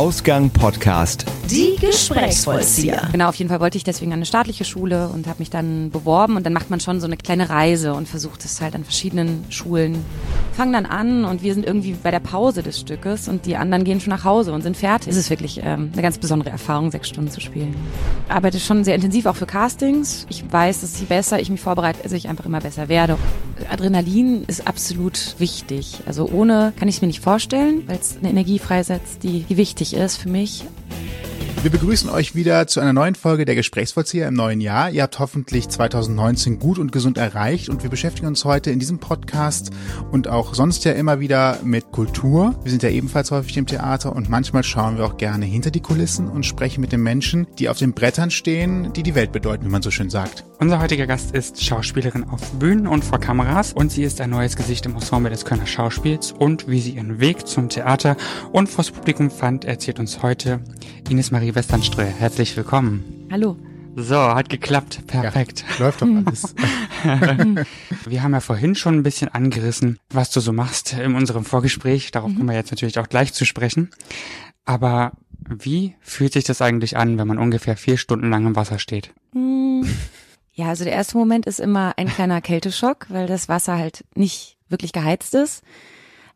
Ausgang Podcast. Die Gesprächsvollzieher. Genau, auf jeden Fall wollte ich deswegen an eine staatliche Schule und habe mich dann beworben und dann macht man schon so eine kleine Reise und versucht es halt an verschiedenen Schulen. Fangen dann an und wir sind irgendwie bei der Pause des Stückes und die anderen gehen schon nach Hause und sind fertig. Es ist wirklich ähm, eine ganz besondere Erfahrung, sechs Stunden zu spielen. Arbeite schon sehr intensiv auch für Castings. Ich weiß, dass je besser ich mich vorbereite, also ich einfach immer besser werde. Adrenalin ist absolut wichtig. Also ohne kann ich es mir nicht vorstellen, weil es eine Energie freisetzt, die, die wichtig ist für mich. Wir begrüßen euch wieder zu einer neuen Folge der Gesprächsvollzieher im neuen Jahr. Ihr habt hoffentlich 2019 gut und gesund erreicht und wir beschäftigen uns heute in diesem Podcast und auch sonst ja immer wieder mit Kultur. Wir sind ja ebenfalls häufig im Theater und manchmal schauen wir auch gerne hinter die Kulissen und sprechen mit den Menschen, die auf den Brettern stehen, die die Welt bedeuten, wie man so schön sagt. Unser heutiger Gast ist Schauspielerin auf Bühnen und vor Kameras und sie ist ein neues Gesicht im Ensemble des Kölner Schauspiels und wie sie ihren Weg zum Theater und vors Publikum fand, erzählt uns heute Ines Marie Westernströer. Herzlich willkommen. Hallo. So, hat geklappt. Perfekt. Ja, läuft doch alles. wir haben ja vorhin schon ein bisschen angerissen, was du so machst in unserem Vorgespräch. Darauf mhm. kommen wir jetzt natürlich auch gleich zu sprechen. Aber wie fühlt sich das eigentlich an, wenn man ungefähr vier Stunden lang im Wasser steht? Mm. Ja, also der erste Moment ist immer ein kleiner Kälteschock, weil das Wasser halt nicht wirklich geheizt ist.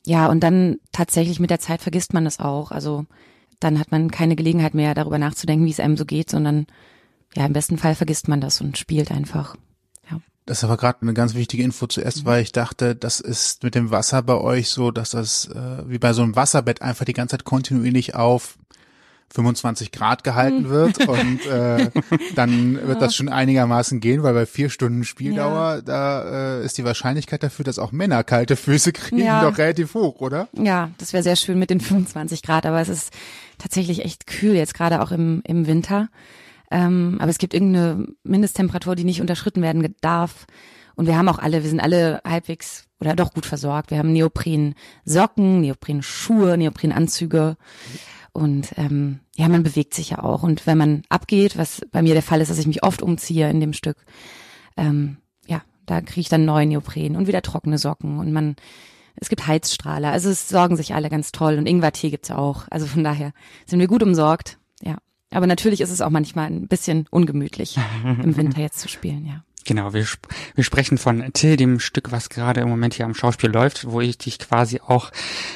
Ja, und dann tatsächlich mit der Zeit vergisst man es auch. Also dann hat man keine Gelegenheit mehr darüber nachzudenken, wie es einem so geht, sondern ja, im besten Fall vergisst man das und spielt einfach. Ja. Das ist aber gerade eine ganz wichtige Info zuerst, mhm. weil ich dachte, das ist mit dem Wasser bei euch so, dass das äh, wie bei so einem Wasserbett einfach die ganze Zeit kontinuierlich auf 25 Grad gehalten hm. wird und äh, dann wird das schon einigermaßen gehen, weil bei vier Stunden Spieldauer, ja. da äh, ist die Wahrscheinlichkeit dafür, dass auch Männer kalte Füße kriegen, ja. doch relativ hoch, oder? Ja, das wäre sehr schön mit den 25 Grad, aber es ist tatsächlich echt kühl jetzt gerade auch im, im Winter. Ähm, aber es gibt irgendeine Mindesttemperatur, die nicht unterschritten werden darf. Und wir haben auch alle, wir sind alle halbwegs oder doch gut versorgt. Wir haben Neopren-Socken, Neopren-Schuhe, Neopren-Anzüge. Und ähm, ja, man bewegt sich ja auch. Und wenn man abgeht, was bei mir der Fall ist, dass ich mich oft umziehe in dem Stück, ähm, ja, da kriege ich dann neue Neopren und wieder trockene Socken. Und man, es gibt Heizstrahler. Also es sorgen sich alle ganz toll. Und Ingwertee gibt's auch. Also von daher sind wir gut umsorgt. Ja. Aber natürlich ist es auch manchmal ein bisschen ungemütlich, im Winter jetzt zu spielen, ja. Genau, wir, sp wir sprechen von Till, dem Stück, was gerade im Moment hier am Schauspiel läuft, wo ich dich quasi auch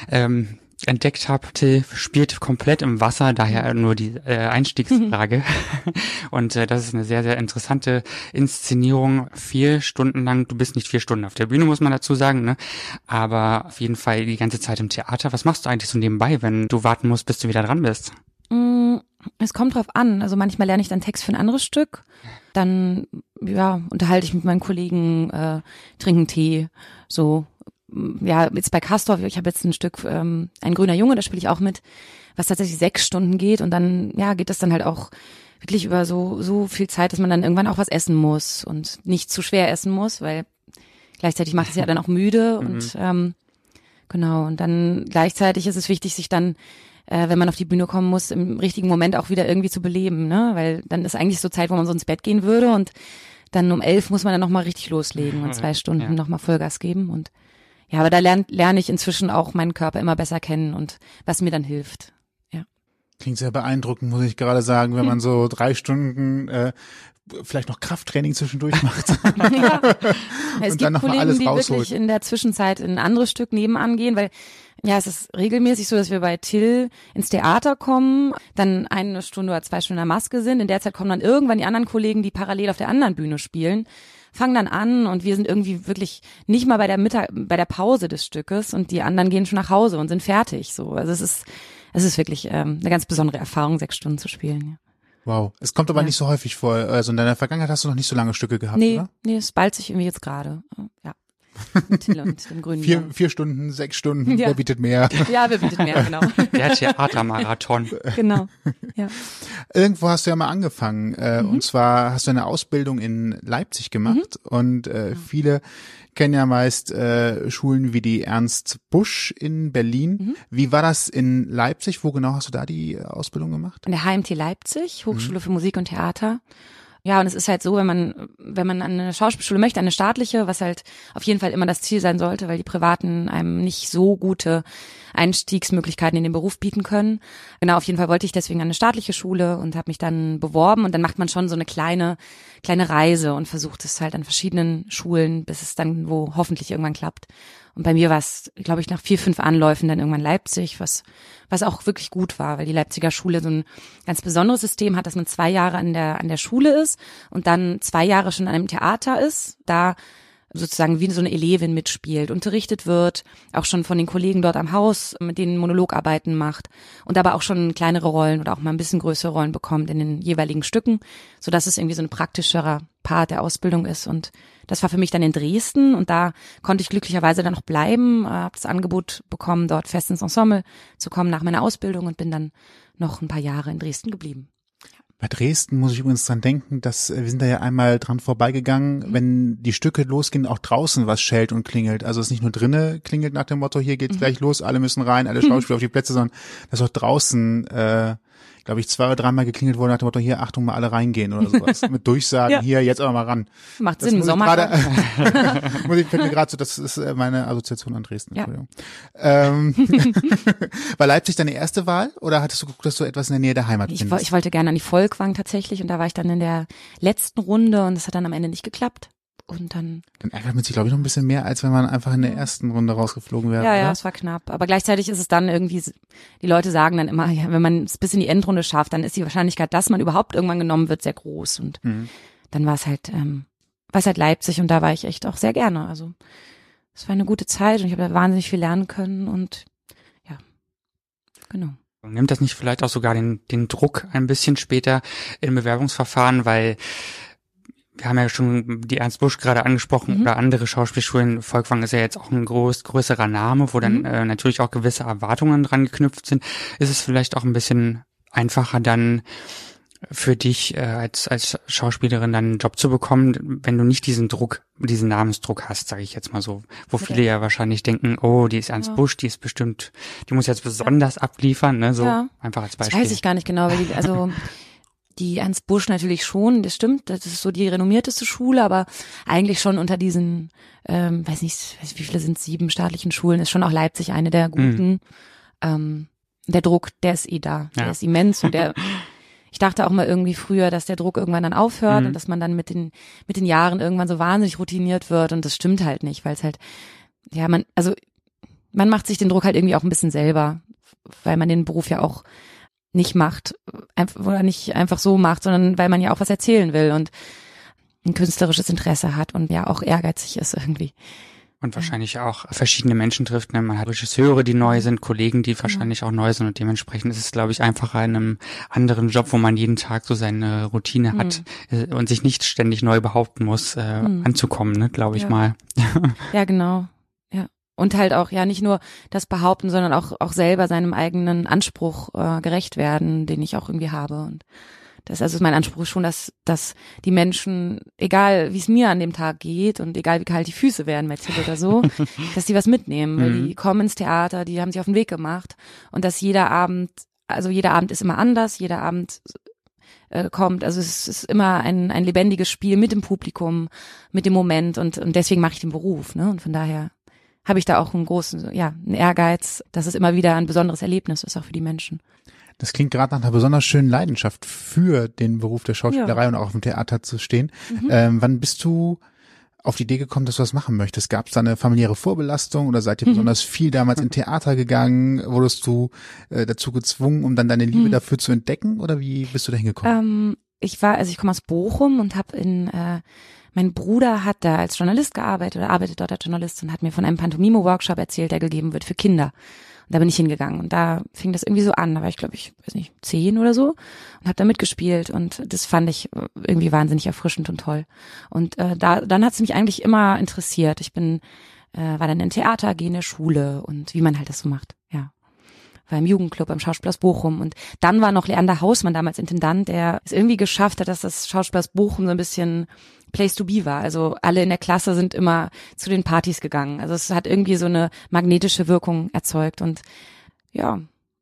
ähm, entdeckt habe, Till spielt komplett im Wasser, daher nur die äh, Einstiegsfrage. und äh, das ist eine sehr, sehr interessante Inszenierung. Vier Stunden lang, du bist nicht vier Stunden auf der Bühne, muss man dazu sagen, ne? aber auf jeden Fall die ganze Zeit im Theater. Was machst du eigentlich so nebenbei, wenn du warten musst, bis du wieder dran bist? Mm, es kommt drauf an. Also manchmal lerne ich dann Text für ein anderes Stück. Dann, ja, unterhalte ich mit meinen Kollegen, äh, trinken Tee, so ja, jetzt bei Castor, ich habe jetzt ein Stück, ähm, ein grüner Junge, da spiele ich auch mit, was tatsächlich sechs Stunden geht und dann, ja, geht das dann halt auch wirklich über so, so viel Zeit, dass man dann irgendwann auch was essen muss und nicht zu schwer essen muss, weil gleichzeitig macht es ja dann auch müde und mhm. ähm, genau, und dann gleichzeitig ist es wichtig, sich dann äh, wenn man auf die Bühne kommen muss, im richtigen Moment auch wieder irgendwie zu beleben, ne? Weil dann ist eigentlich so Zeit, wo man so ins Bett gehen würde und dann um elf muss man dann nochmal richtig loslegen und zwei Stunden ja. nochmal Vollgas geben und ja, aber da lerne lern ich inzwischen auch meinen Körper immer besser kennen und was mir dann hilft. Ja. Klingt sehr beeindruckend, muss ich gerade sagen, wenn man so drei Stunden äh, vielleicht noch Krafttraining zwischendurch macht. ja. Es und gibt Kollegen, die rausholt. wirklich in der Zwischenzeit in ein anderes Stück nebenan gehen, weil ja, es ist regelmäßig so, dass wir bei Till ins Theater kommen, dann eine Stunde oder zwei Stunden in der Maske sind. In der Zeit kommen dann irgendwann die anderen Kollegen, die parallel auf der anderen Bühne spielen fangen dann an und wir sind irgendwie wirklich nicht mal bei der Mittag, bei der Pause des Stückes und die anderen gehen schon nach Hause und sind fertig. So, also es ist, es ist wirklich ähm, eine ganz besondere Erfahrung, sechs Stunden zu spielen. Ja. Wow, es kommt aber ja. nicht so häufig vor. Also in deiner Vergangenheit hast du noch nicht so lange Stücke gehabt, nee, oder? Nee, es ballt sich irgendwie jetzt gerade. Ja. Till und dem grünen vier, vier Stunden, sechs Stunden, ja. wer bietet mehr? Ja, wer bietet mehr, genau. Der Theatermarathon. Genau, ja. Irgendwo hast du ja mal angefangen äh, mhm. und zwar hast du eine Ausbildung in Leipzig gemacht mhm. und äh, viele kennen ja meist äh, Schulen wie die Ernst Busch in Berlin. Mhm. Wie war das in Leipzig? Wo genau hast du da die Ausbildung gemacht? In der HMT Leipzig, Hochschule mhm. für Musik und Theater. Ja, und es ist halt so, wenn man, wenn man an eine Schauspielschule möchte, eine staatliche, was halt auf jeden Fall immer das Ziel sein sollte, weil die privaten einem nicht so gute Einstiegsmöglichkeiten in den Beruf bieten können. Genau, auf jeden Fall wollte ich deswegen an eine staatliche Schule und habe mich dann beworben und dann macht man schon so eine kleine, kleine Reise und versucht es halt an verschiedenen Schulen, bis es dann wo hoffentlich irgendwann klappt. Und bei mir war es, glaube ich, nach vier, fünf Anläufen dann irgendwann Leipzig, was, was auch wirklich gut war, weil die Leipziger Schule so ein ganz besonderes System hat, dass man zwei Jahre an der, an der Schule ist und dann zwei Jahre schon an einem Theater ist. Da sozusagen wie so eine Elevin mitspielt, unterrichtet wird, auch schon von den Kollegen dort am Haus, mit denen Monologarbeiten macht und aber auch schon kleinere Rollen oder auch mal ein bisschen größere Rollen bekommt in den jeweiligen Stücken, so dass es irgendwie so ein praktischerer Part der Ausbildung ist und das war für mich dann in Dresden und da konnte ich glücklicherweise dann noch bleiben, äh, habe das Angebot bekommen, dort fest ins Ensemble zu kommen nach meiner Ausbildung und bin dann noch ein paar Jahre in Dresden geblieben. Bei Dresden muss ich übrigens dran denken, dass äh, wir sind da ja einmal dran vorbeigegangen, mhm. wenn die Stücke losgehen, auch draußen was schellt und klingelt. Also es ist nicht nur drinnen klingelt nach dem Motto, hier geht's mhm. gleich los, alle müssen rein, alle Schauspieler auf die Plätze, sondern dass auch draußen äh, glaube ich, zwei oder dreimal geklingelt wurde nach dem Motto, hier, Achtung, mal alle reingehen oder sowas. Mit Durchsagen, ja. hier, jetzt aber mal ran. Macht das Sinn, im Sommer. Grade, muss ich, fällt mir gerade so, das ist äh, meine Assoziation an Dresden. Ja. Ähm, war Leipzig deine erste Wahl oder hattest du geguckt, dass du etwas in der Nähe der Heimat ich, findest? Ich wollte gerne an die Volkwang tatsächlich und da war ich dann in der letzten Runde und das hat dann am Ende nicht geklappt und dann. Dann ärgert man sich, glaube ich, noch ein bisschen mehr, als wenn man einfach in der ersten Runde rausgeflogen wäre. Ja, oder? ja, es war knapp. Aber gleichzeitig ist es dann irgendwie, die Leute sagen dann immer, ja, wenn man es bis in die Endrunde schafft, dann ist die Wahrscheinlichkeit, dass man überhaupt irgendwann genommen wird, sehr groß. Und mhm. dann war es halt, ähm, war es halt Leipzig und da war ich echt auch sehr gerne. Also es war eine gute Zeit und ich habe da wahnsinnig viel lernen können und ja, genau. Nimmt das nicht vielleicht auch sogar den, den Druck ein bisschen später im Bewerbungsverfahren, weil wir haben ja schon die Ernst Busch gerade angesprochen mhm. oder andere Schauspielschulen. Volkwang ist ja jetzt auch ein groß, größerer Name, wo dann mhm. äh, natürlich auch gewisse Erwartungen dran geknüpft sind. Ist es vielleicht auch ein bisschen einfacher dann für dich äh, als als Schauspielerin dann einen Job zu bekommen, wenn du nicht diesen Druck, diesen Namensdruck hast, sage ich jetzt mal so, wo okay. viele ja wahrscheinlich denken, oh, die ist Ernst ja. Busch, die ist bestimmt, die muss jetzt besonders ja. abliefern, ne, so ja. einfach als Beispiel. Das weiß ich gar nicht genau, weil die, also die Ernst Busch natürlich schon, das stimmt, das ist so die renommierteste Schule, aber eigentlich schon unter diesen, ähm, weiß nicht, wie viele sind sieben staatlichen Schulen, ist schon auch Leipzig eine der guten. Mhm. Ähm, der Druck, der ist eh da, ja. der ist immens und der ich dachte auch mal irgendwie früher, dass der Druck irgendwann dann aufhört mhm. und dass man dann mit den mit den Jahren irgendwann so wahnsinnig routiniert wird und das stimmt halt nicht, weil es halt ja man also man macht sich den Druck halt irgendwie auch ein bisschen selber, weil man den Beruf ja auch nicht macht, einfach, oder nicht einfach so macht, sondern weil man ja auch was erzählen will und ein künstlerisches Interesse hat und ja auch ehrgeizig ist irgendwie. Und wahrscheinlich auch verschiedene Menschen trifft. Ne? Man hat Regisseure, die neu sind, Kollegen, die wahrscheinlich auch neu sind und dementsprechend ist es, glaube ich, einfacher in einem anderen Job, wo man jeden Tag so seine Routine hat mhm. und sich nicht ständig neu behaupten muss, äh, mhm. anzukommen, ne? glaube ich ja. mal. ja, genau. Und halt auch ja nicht nur das behaupten, sondern auch auch selber seinem eigenen Anspruch äh, gerecht werden, den ich auch irgendwie habe. Und das also ist mein Anspruch schon, dass dass die Menschen, egal wie es mir an dem Tag geht und egal wie kalt die Füße werden, Metzl oder so, dass die was mitnehmen, weil mhm. die kommen ins Theater, die haben sich auf den Weg gemacht und dass jeder Abend, also jeder Abend ist immer anders, jeder Abend äh, kommt. Also es ist immer ein, ein lebendiges Spiel mit dem Publikum, mit dem Moment und, und deswegen mache ich den Beruf. Ne? Und von daher habe ich da auch einen großen, ja, einen Ehrgeiz, dass es immer wieder ein besonderes Erlebnis ist, auch für die Menschen. Das klingt gerade nach einer besonders schönen Leidenschaft für den Beruf der Schauspielerei ja. und auch auf dem Theater zu stehen. Mhm. Ähm, wann bist du auf die Idee gekommen, dass du das machen möchtest? Gab es da eine familiäre Vorbelastung oder seid ihr mhm. besonders viel damals in Theater gegangen? Wurdest du äh, dazu gezwungen, um dann deine Liebe mhm. dafür zu entdecken oder wie bist du da hingekommen? Ähm, ich war, also ich komme aus Bochum und habe in äh, mein Bruder hat da als Journalist gearbeitet oder arbeitet dort als Journalist und hat mir von einem Pantomime-Workshop erzählt, der gegeben wird für Kinder. Und da bin ich hingegangen und da fing das irgendwie so an. Da war ich, glaube ich, weiß nicht, zehn oder so und habe da mitgespielt und das fand ich irgendwie wahnsinnig erfrischend und toll. Und äh, da, dann hat es mich eigentlich immer interessiert. Ich bin, äh, war dann in Theater, gehe in der Schule und wie man halt das so macht. Ja war im Jugendclub am Schauspielhaus Bochum und dann war noch Leander Hausmann damals Intendant, der es irgendwie geschafft hat, dass das Schauspielhaus Bochum so ein bisschen Place to be war. Also alle in der Klasse sind immer zu den Partys gegangen. Also es hat irgendwie so eine magnetische Wirkung erzeugt und ja,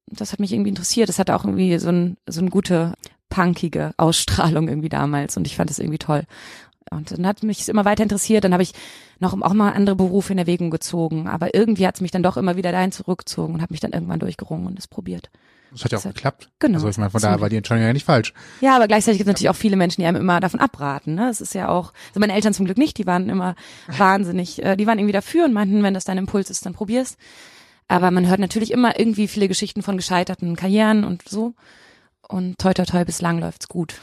das hat mich irgendwie interessiert. Es hatte auch irgendwie so, ein, so eine gute punkige Ausstrahlung irgendwie damals und ich fand das irgendwie toll. Und dann hat mich es immer weiter interessiert. Dann habe ich noch auch mal andere Berufe in Erwägung gezogen. Aber irgendwie hat es mich dann doch immer wieder dahin zurückgezogen und habe mich dann irgendwann durchgerungen und es probiert. Das hat ja auch Das hat- geklappt. genau. Also ich meine, von daher war die Entscheidung ja nicht falsch. Ja, aber gleichzeitig gibt es natürlich auch viele Menschen, die einem immer davon abraten. Ne? Es ist ja auch, also meine Eltern zum Glück nicht, die waren immer wahnsinnig, äh, die waren irgendwie dafür und meinten, wenn das dein Impuls ist, dann probier's. Aber man hört natürlich immer irgendwie viele Geschichten von gescheiterten Karrieren und so. Und toi toi toi, bislang läuft's gut.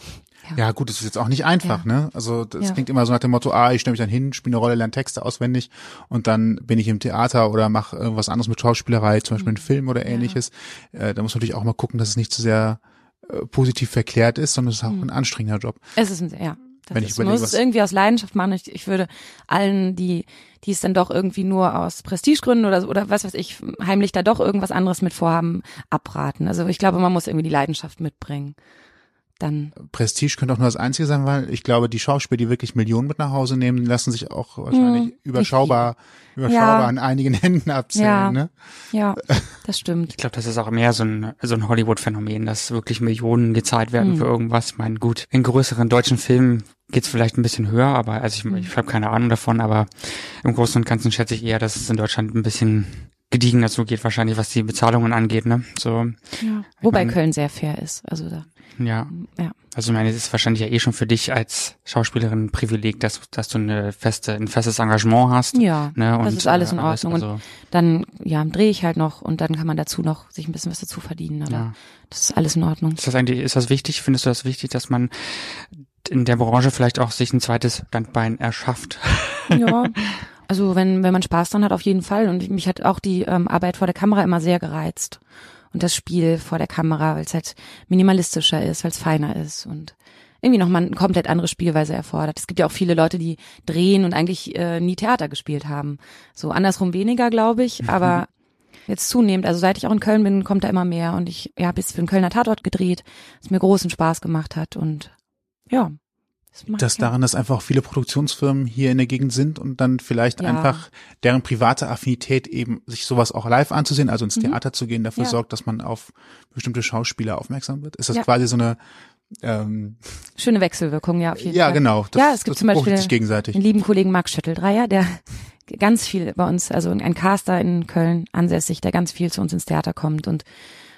Ja, gut, das ist jetzt auch nicht einfach, ne? Also das Ja. klingt immer so nach dem Motto, ah, ich stelle mich dann hin, spiele eine Rolle, lerne Texte auswendig und dann bin ich im Theater oder mache irgendwas anderes mit Schauspielerei, zum Beispiel einen Film oder ähnliches. Äh, da muss man natürlich auch mal gucken, dass es nicht zu sehr äh, positiv verklärt ist, sondern es ist auch ein anstrengender Job. Es ist ein, ja. Das Wenn ich ist, man überlege, muss es irgendwie aus Leidenschaft machen. Ich, ich würde allen, die, die es dann doch irgendwie nur aus Prestigegründen oder, oder was weiß ich, heimlich da doch irgendwas anderes mit vorhaben, abraten. Also ich glaube, man muss irgendwie die Leidenschaft mitbringen. Dann, Prestige könnte auch nur das Einzige sein, weil ich glaube, die Schauspieler, die wirklich Millionen mit nach Hause nehmen, lassen sich auch wahrscheinlich Hm, überschaubar, überschaubar Ja. an einigen Händen abzählen, Ja. ne? ja, das stimmt. Ich glaube, das ist auch mehr so ein, so ein Hollywood-Phänomen, dass wirklich Millionen gezahlt werden Hm. für irgendwas. Ich meine, gut, in größeren deutschen Filmen geht's vielleicht ein bisschen höher, aber also Hm. ich, ich habe keine Ahnung davon, aber im Großen und Ganzen schätze ich eher, dass es in Deutschland ein bisschen gediegener zugeht, wahrscheinlich, was die Bezahlungen angeht, ne? So, Ja. Wobei meine- Köln sehr fair ist. Also da, ja. ja. Also ich meine, es ist wahrscheinlich ja eh schon für dich als Schauspielerin ein Privileg, dass, dass du eine feste, ein festes Engagement hast. Ja, Ne, und, das ist alles in äh, Ordnung. also, und dann, ja, drehe ich halt noch und dann kann man dazu noch sich ein bisschen was dazu verdienen. Aber ja. das ist alles in Ordnung. Ist das eigentlich, ist das wichtig? Findest du das wichtig, dass man in der Branche vielleicht auch sich ein zweites Standbein erschafft? Ja. Also wenn, wenn man Spaß dran hat, auf jeden Fall. Und mich hat auch die ähm, Arbeit vor der Kamera immer sehr gereizt. Und das Spiel vor der Kamera, weil es halt minimalistischer ist, weil es feiner ist und irgendwie nochmal eine komplett andere Spielweise erfordert. Es gibt ja auch viele Leute, die drehen und eigentlich äh, nie Theater gespielt haben. So andersrum weniger, glaube ich, aber jetzt zunehmend. Also seit ich auch in Köln bin, kommt da immer mehr. Und ich ja, habe jetzt für den Kölner Tatort gedreht, was mir großen Spaß gemacht hat. Und ja. Das, ja. daran, dass einfach viele Produktionsfirmen hier in der Gegend sind und dann vielleicht Ja. einfach deren private Affinität eben sich sowas auch live anzusehen, also ins Theater zu gehen, dafür Mhm. Ja. sorgt, dass man auf bestimmte Schauspieler aufmerksam wird. Ist das Ja. quasi so eine ähm, Schöne Wechselwirkung, ja, auf jeden ja Fall. genau. Das, Ja, es gibt das zum Beispiel sich gegenseitig. den lieben Kollegen Marc Schütteldreier, der ganz viel bei uns, also ein Caster in Köln ansässig, der ganz viel zu uns ins Theater kommt und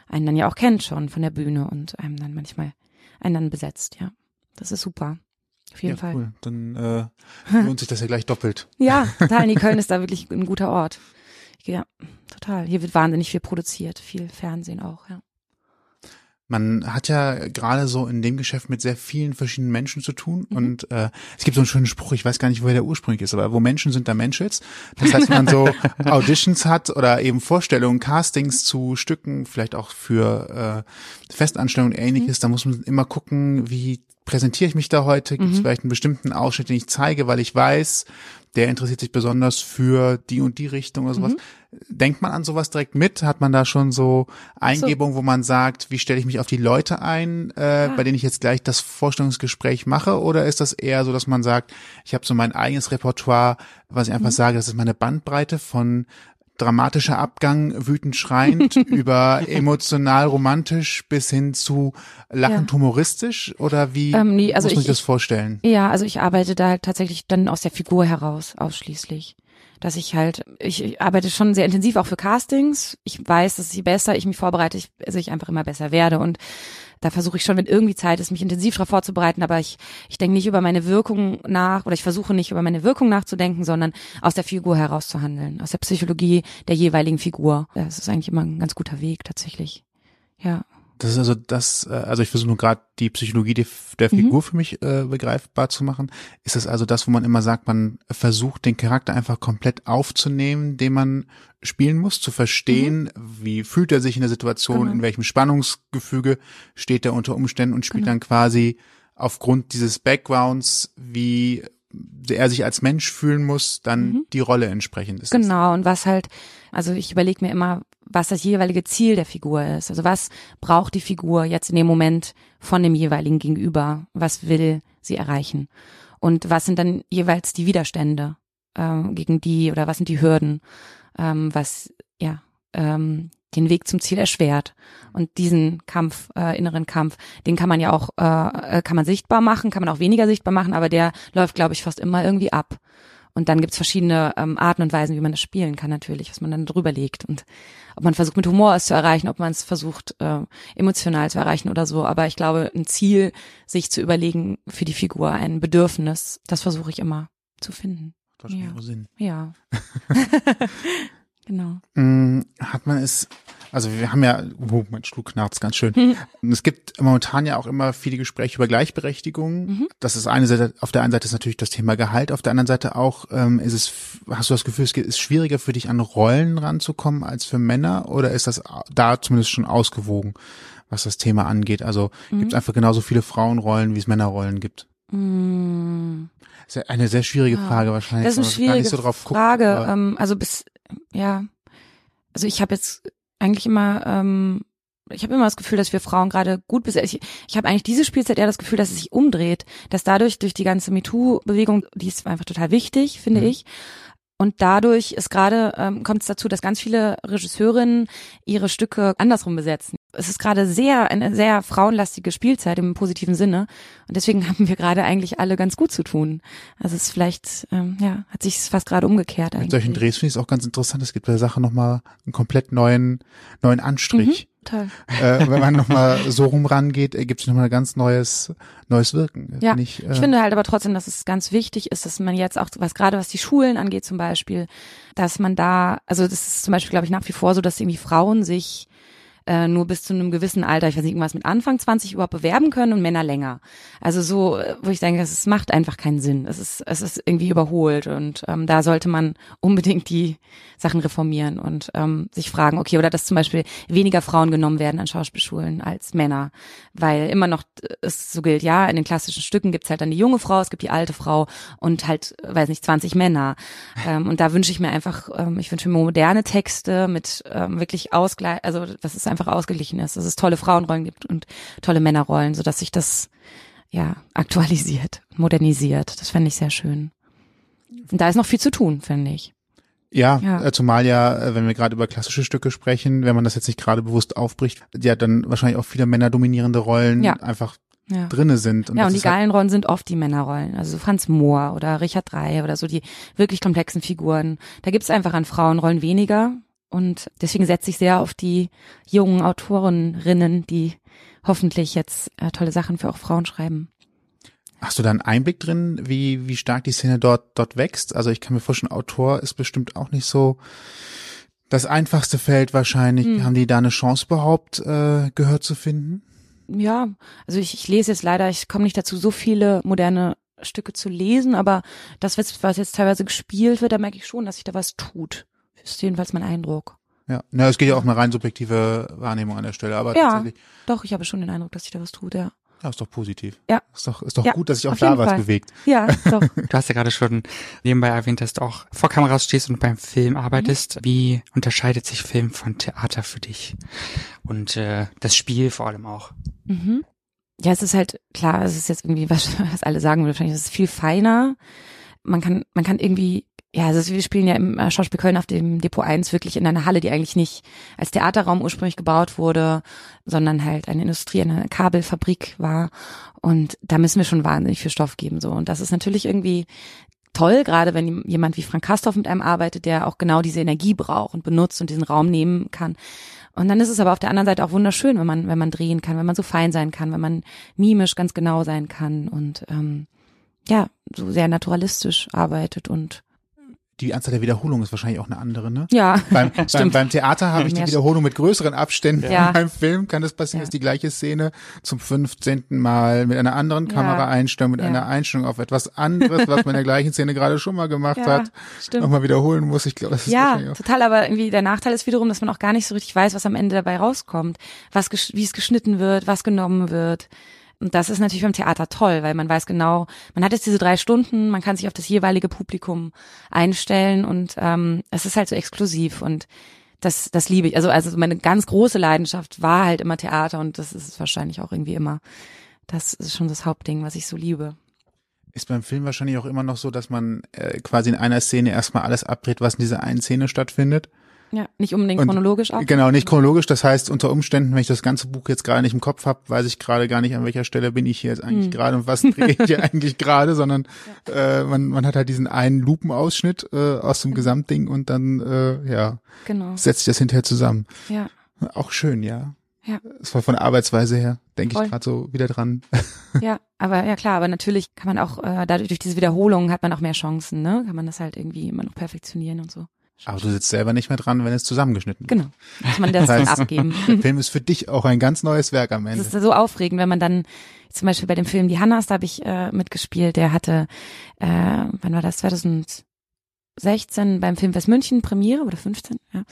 einen dann ja auch kennt schon von der Bühne und einem dann manchmal einen dann besetzt, ja. Das ist super. Auf jeden ja, Fall. cool. Dann äh, lohnt sich das ja gleich doppelt. Ja, total. Nee, Köln ist da wirklich ein guter Ort. Ja, total. Hier wird wahnsinnig viel produziert, viel Fernsehen auch, ja. Man hat ja gerade so in dem Geschäft mit sehr vielen verschiedenen Menschen zu tun Mhm. und äh, es gibt so einen schönen Spruch, ich weiß gar nicht, woher der ursprünglich ist, aber wo Menschen sind, da Menschels. Das heißt, wenn man so Auditions hat oder eben Vorstellungen, Castings zu Stücken, vielleicht auch für äh, Festanstellungen und Mhm. ähnliches, da muss man immer gucken, wie präsentiere ich mich da heute? Gibt es Mhm. vielleicht einen bestimmten Ausschnitt, den ich zeige, weil ich weiß, der interessiert sich besonders für die und die Richtung oder sowas. Mhm. Denkt man an sowas direkt mit? Hat man da schon so Eingebungen, wo man sagt, wie stelle ich mich auf die Leute ein, äh, bei denen ich jetzt gleich das Vorstellungsgespräch mache? Oder ist das eher so, dass man sagt, ich habe so mein eigenes Repertoire, was ich einfach sage, das ist meine Bandbreite von dramatischer Abgang, wütend schreiend, über emotional romantisch bis hin zu lachend humoristisch? Oder wie Ähm, nee, also muss man ich- sich das vorstellen? Ja, also ich arbeite da halt tatsächlich dann aus der Figur heraus ausschließlich. Dass ich halt, ich, ich arbeite schon sehr intensiv auch für Castings. Ich weiß, dass je besser ich mich vorbereite, ich, also ich einfach immer besser werde. Und da versuche ich schon, wenn irgendwie Zeit ist, mich intensiv darauf vorzubereiten. Aber ich, ich denke nicht über meine Wirkung nach oder ich versuche nicht über meine Wirkung nachzudenken, sondern aus der Figur heraus zu handeln. Aus der Psychologie der jeweiligen Figur. Das ist eigentlich immer ein ganz guter Weg tatsächlich. Ja. Das ist also das, äh, also ich versuche nur gerade die Psychologie der, der Mhm. Figur für mich äh, begreifbar zu machen. Ist das also das, wo man immer sagt, man versucht den Charakter einfach komplett aufzunehmen, den man spielen muss, zu verstehen, wie fühlt er sich in der Situation, Mhm. Genau. in welchem Spannungsgefüge steht er unter Umständen und spielt Genau. dann quasi aufgrund dieses Backgrounds, wie er sich als Mensch fühlen muss, dann die Rolle entsprechend ist. Mhm. Genau, und was halt, also ich überlege mir immer, was das jeweilige Ziel der Figur ist. Also was braucht die Figur jetzt in dem Moment von dem jeweiligen Gegenüber? Was will sie erreichen? Und was sind dann jeweils die Widerstände ähm, gegen die oder was sind die Hürden? Ähm, was, ja, ähm, den Weg zum Ziel erschwert. Und diesen Kampf, äh, inneren Kampf, den kann man ja auch, äh, kann man sichtbar machen, kann man auch weniger sichtbar machen, aber der läuft, glaube ich, fast immer irgendwie ab. Und dann gibt's verschiedene ähm, Arten und Weisen, wie man das spielen kann natürlich, was man dann drüber legt. Und ob man versucht, mit Humor es zu erreichen, ob man es versucht, äh, emotional zu erreichen oder so. Aber ich glaube, ein Ziel, sich zu überlegen für die Figur, ein Bedürfnis, das versuche ich immer zu finden. Das macht Ja. Sinn. Ja. genau. Mm, Hat man es, also wir haben ja, oh, mein Stuhl knarzt ganz schön. Mhm. Es gibt momentan ja auch immer viele Gespräche über Gleichberechtigung. Mhm. Das ist eine Seite, auf der einen Seite ist natürlich das Thema Gehalt, auf der anderen Seite auch, ähm, ist es, hast du das Gefühl, es ist schwieriger für dich an Rollen ranzukommen als für Männer oder ist das da zumindest schon ausgewogen, was das Thema angeht? Also Mhm. gibt es einfach genauso viele Frauenrollen, wie es Männerrollen gibt? Mm. Das ist ja eine sehr schwierige Ja. Frage wahrscheinlich. Das ist eine schwierige so drauf guckt, Frage. aber- ähm, also bis, ja, also ich habe jetzt eigentlich immer, ähm, ich habe immer das Gefühl, dass wir Frauen gerade gut besetzt. Ich, ich habe eigentlich diese Spielzeit eher das Gefühl, dass es sich umdreht, dass dadurch durch die ganze MeToo-Bewegung, die ist einfach total wichtig, finde Mhm. ich. Und dadurch ist gerade ähm, kommt es dazu, dass ganz viele Regisseurinnen ihre Stücke andersrum besetzen. Es ist gerade sehr eine sehr frauenlastige Spielzeit im positiven Sinne und deswegen haben wir gerade eigentlich alle ganz gut zu tun. Also es ist vielleicht ähm, ja hat sich fast gerade umgekehrt Mit eigentlich. solchen Drehs finde ich es auch ganz interessant. Es gibt bei der Sache nochmal einen komplett neuen, neuen Anstrich. Toll. äh, wenn man nochmal so rum rangeht, ergibt sich nochmal ein ganz neues, neues Wirken. Ja, Finde ich, äh, Ich finde halt aber trotzdem, dass es ganz wichtig ist, dass man jetzt auch, was gerade was die Schulen angeht zum Beispiel, dass man da, also das ist zum Beispiel, glaube ich, nach wie vor so, dass irgendwie Frauen sich äh, nur bis zu einem gewissen Alter, ich weiß nicht, irgendwas mit Anfang 20 überhaupt bewerben können und Männer länger. Also so, äh, wo ich denke, es macht einfach keinen Sinn. Es ist, es ist irgendwie überholt und ähm, da sollte man unbedingt die Sachen reformieren und ähm, sich fragen, okay, oder dass zum Beispiel weniger Frauen genommen werden an Schauspielschulen als Männer, weil immer noch es so gilt, ja, in den klassischen Stücken gibt's halt dann die junge Frau, es gibt die alte Frau und halt, äh, weiß nicht, 20 Männer. Ähm, und da wünsche ich mir einfach, ähm, ich wünsche mir moderne Texte mit ähm, wirklich Ausgleich, also dass es einfach ausgeglichen ist, dass es tolle Frauenrollen gibt und tolle Männerrollen, so dass sich das ja aktualisiert, modernisiert. Das fände ich sehr schön. Und da ist noch viel zu tun, finde ich. Ja, Ja. Äh, zumal ja, äh, wenn wir gerade über klassische Stücke sprechen, wenn man das jetzt nicht gerade bewusst aufbricht, ja dann wahrscheinlich auch viele Männer dominierende Rollen Ja. einfach Ja. drinne sind. ja, das und die halt- geilen Rollen sind oft die Männerrollen. Also so Franz Mohr oder Richard Drey oder so die wirklich komplexen Figuren. Da gibt's einfach an Frauenrollen weniger. Und deswegen setze ich sehr auf die jungen Autorinnen, die hoffentlich jetzt äh, tolle Sachen für auch Frauen schreiben. Hast du da einen Einblick drin, wie, wie stark die Szene dort, dort wächst? Also ich kann mir vorstellen, Autor ist bestimmt auch nicht so das einfachste Feld wahrscheinlich. Hm. Haben die da eine Chance überhaupt, äh, Gehör zu finden? Ja, also ich, ich lese jetzt leider, ich komme nicht dazu, so viele moderne Stücke zu lesen, aber das, was jetzt teilweise gespielt wird, da merke ich schon, dass sich da was tut. Ist jedenfalls mein Eindruck. Ja, na, es geht ja auch eine rein subjektive Wahrnehmung an der Stelle, aber Ja. tatsächlich, Doch, ich habe schon den Eindruck, dass sich da was tut, ja. ja, ist doch positiv. Ja. Ist doch, ist doch Ja, gut, dass sich auch da was Fall. bewegt. Ja, doch. Du hast ja gerade schon nebenbei erwähnt, dass du auch vor Kameras stehst und beim Film arbeitest. Wie unterscheidet sich Film von Theater für dich? Und äh, das Spiel vor allem auch. Mhm. Ja, es ist halt klar, es ist jetzt irgendwie, was, was alle sagen würden, wahrscheinlich, es ist viel feiner. Man kann, man kann irgendwie, ja, also wir spielen ja im äh, Schauspiel Köln auf dem Depot 1 wirklich in einer Halle, die eigentlich nicht als Theaterraum ursprünglich gebaut wurde, sondern halt eine Industrie, eine Kabelfabrik war. Und da müssen wir schon wahnsinnig viel Stoff geben, so. Und das ist natürlich irgendwie toll, gerade wenn jemand wie Frank Kastorf mit einem arbeitet, der auch genau diese Energie braucht und benutzt und diesen Raum nehmen kann. Und dann ist es aber auf der anderen Seite auch wunderschön, wenn man, wenn man drehen kann, wenn man so fein sein kann, wenn man mimisch ganz genau sein kann und ähm, ja, so sehr naturalistisch arbeitet und Die Anzahl der Wiederholungen ist wahrscheinlich auch eine andere, ne? ja, Beim, beim, Stimmt. beim Theater habe ich die Wiederholung mit größeren Abständen. Ja. Beim Film kann es passieren, Ja. dass die gleiche Szene zum 15. Mal mit einer anderen. Kameraeinstellung, mit Ja. einer Einstellung auf etwas anderes, was man in der gleichen Szene gerade schon mal gemacht hat, stimmt. nochmal wiederholen muss. Ich glaube, das ist Ja, total, aber irgendwie der Nachteil ist wiederum, dass man auch gar nicht so richtig weiß, was am Ende dabei rauskommt, was wie es geschnitten wird, was genommen wird. Und das ist natürlich beim Theater toll, weil man weiß genau, man hat jetzt diese drei Stunden, man kann sich auf das jeweilige Publikum einstellen und ähm, es ist halt so exklusiv und das, das liebe ich. Also, also meine ganz große Leidenschaft war halt immer Theater und das ist wahrscheinlich auch irgendwie immer. Das ist schon das Hauptding, was ich so liebe. Ist beim Film wahrscheinlich auch immer noch so, dass man äh, quasi in einer Szene erstmal alles abdreht, was in dieser einen Szene stattfindet. Ja, nicht unbedingt Und- chronologisch auch. Genau, nicht chronologisch. Das heißt, unter Umständen, wenn ich das ganze Buch jetzt gerade nicht im Kopf habe, weiß ich gerade gar nicht, an welcher Stelle bin ich hier jetzt eigentlich Hm. gerade und was drehe ich hier eigentlich gerade, sondern äh, man, man hat halt diesen einen Lupenausschnitt äh, aus dem Gesamtding und dann äh, ja Genau. setzt sich das hinterher zusammen. Ja. Auch schön, ja. Ja. Das war von der Arbeitsweise her, denke ich gerade so wieder dran. Ja, aber ja klar, aber natürlich kann man auch, äh, dadurch durch diese Wiederholung hat man auch mehr Chancen, ne? Kann man das halt irgendwie immer noch perfektionieren und so. Aber du sitzt selber nicht mehr dran, wenn es zusammengeschnitten wird. Genau. Muss man das Das dann heißt, abgeben. Der Film ist für dich auch ein ganz neues Werk am Das Ende. ist so aufregend, wenn man dann zum Beispiel bei dem Film Die Hannas, da habe ich äh, mitgespielt, der hatte, äh, wann war das, 2016 beim Filmfest München Premiere oder 15, ja.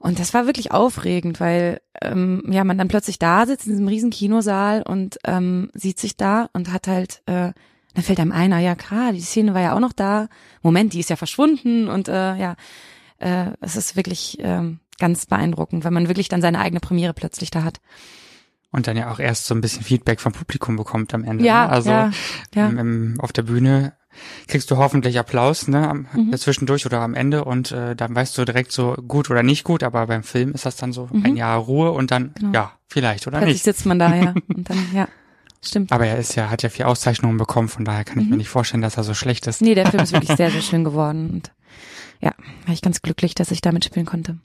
Und das war wirklich aufregend, weil ähm, ja man dann plötzlich da sitzt in diesem riesen Kinosaal und ähm, sieht sich da und hat halt, äh, dann fällt einem einer, ja klar, die Szene war ja auch noch da. Moment, die ist ja verschwunden und äh, ja, äh, es ist wirklich ähm, ganz beeindruckend, weil man wirklich dann seine eigene Premiere plötzlich da hat. Und dann ja auch erst so ein bisschen Feedback vom Publikum bekommt am Ende. Ja, ne? Also ja, ja. im- auf der Bühne kriegst du hoffentlich Applaus, ne, am, Mhm. zwischendurch oder am Ende und äh, dann weißt du direkt so gut oder nicht gut, aber beim Film ist das dann so ein Jahr Ruhe und dann, Mhm. Genau. ja, vielleicht oder Plötzlich nicht. sitzt man da, ja. Und dann, ja. Stimmt. Aber er ist ja, hat ja vier Auszeichnungen bekommen, von daher kann ich mir Mhm. nicht vorstellen, dass er so schlecht ist. Nee, der Film ist wirklich sehr, sehr schön geworden. Und ja, war ich ganz glücklich, dass ich da mitspielen konnte.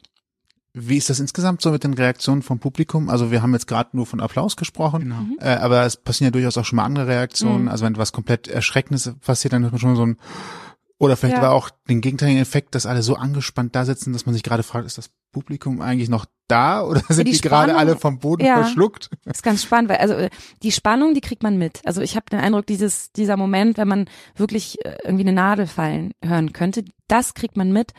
Wie ist das insgesamt so mit den Reaktionen vom Publikum? Also wir haben jetzt gerade nur von Applaus gesprochen, Genau. äh, aber es passieren ja durchaus auch schon mal andere Reaktionen. Mhm. Also wenn was komplett Erschreckendes passiert, dann hat man schon so ein oder vielleicht Ja. aber auch den gegenteiligen Effekt, dass alle so angespannt da sitzen, dass man sich gerade fragt, ist das Publikum eigentlich noch da oder sind die die, gerade alle vom Boden Ja. verschluckt? Das ist ganz spannend, weil also die Spannung, die kriegt man mit. Also ich habe den Eindruck, dieses dieser Moment, wenn man wirklich äh, irgendwie eine Nadel fallen hören könnte, das kriegt man mit.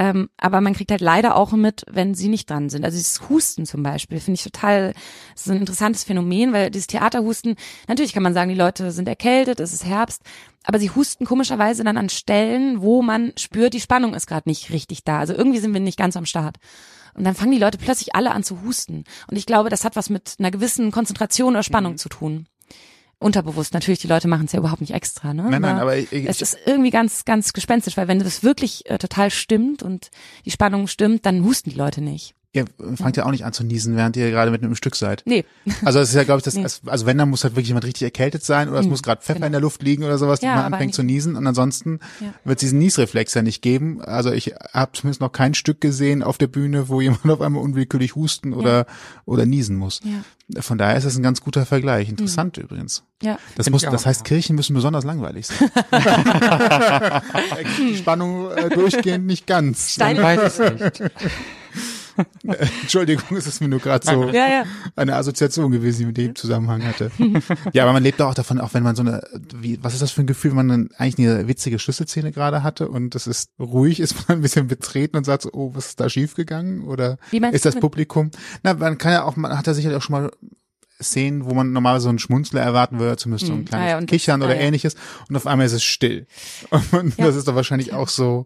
Ähm, aber man kriegt halt leider auch mit, wenn sie nicht dran sind. Also dieses Husten zum Beispiel finde ich total, das ist ein interessantes Phänomen, weil dieses Theaterhusten, natürlich kann man sagen, die Leute sind erkältet, es ist Herbst, aber sie husten komischerweise dann an Stellen, wo man spürt, die Spannung ist gerade nicht richtig da. Also irgendwie sind wir nicht ganz am Start. Und dann fangen die Leute plötzlich alle an zu husten. Und ich glaube, das hat was mit einer gewissen Konzentration oder Spannung zu tun. Unterbewusst. Natürlich, die Leute machen es ja überhaupt nicht extra, ne? Nein, nein, aber ich, ich, es ist irgendwie ganz, ganz gespenstisch, weil wenn das wirklich äh, total stimmt und die Spannung stimmt, dann husten die Leute nicht. Ihr fangt ja auch nicht an zu niesen, während ihr gerade mit einem Stück seid. Nee. Also es ist ja, glaube ich, das, Nee. also wenn, dann muss halt wirklich jemand richtig erkältet sein oder es Mhm, muss gerade Pfeffer genau. in der Luft liegen oder sowas, dass Ja, man anfängt zu niesen und ansonsten Ja. wird es diesen Niesreflex ja nicht geben. Also ich habe zumindest noch kein Stück gesehen auf der Bühne, wo jemand auf einmal unwillkürlich husten oder, oder niesen muss. Ja. Von daher ist das ein ganz guter Vergleich. Interessant übrigens. Ja. Das Find muss, das heißt, ja. Kirchen müssen besonders langweilig sein. Die Spannung äh, durchgehend nicht ganz. Man weiß es nicht. Entschuldigung, es ist mir nur gerade so Ja, ja. eine Assoziation gewesen, die mit dem Zusammenhang hatte. ja, aber man lebt auch davon, auch wenn man so eine, wie, was ist das für ein Gefühl, wenn man dann eigentlich eine witzige Schlüsselszene gerade hatte und es ist ruhig, ist man ein bisschen betreten und sagt so, oh, was ist da schiefgegangen? Oder ist das? Publikum? Na, man kann ja auch, man hat ja sicherlich auch schon mal Szenen, wo man normalerweise so einen Schmunzler erwarten würde, zumindest so ein Hm, kleines ah ja, und das- Kichern oder ah ja. ähnliches und auf einmal ist es still. Und Ja. das ist doch wahrscheinlich auch so,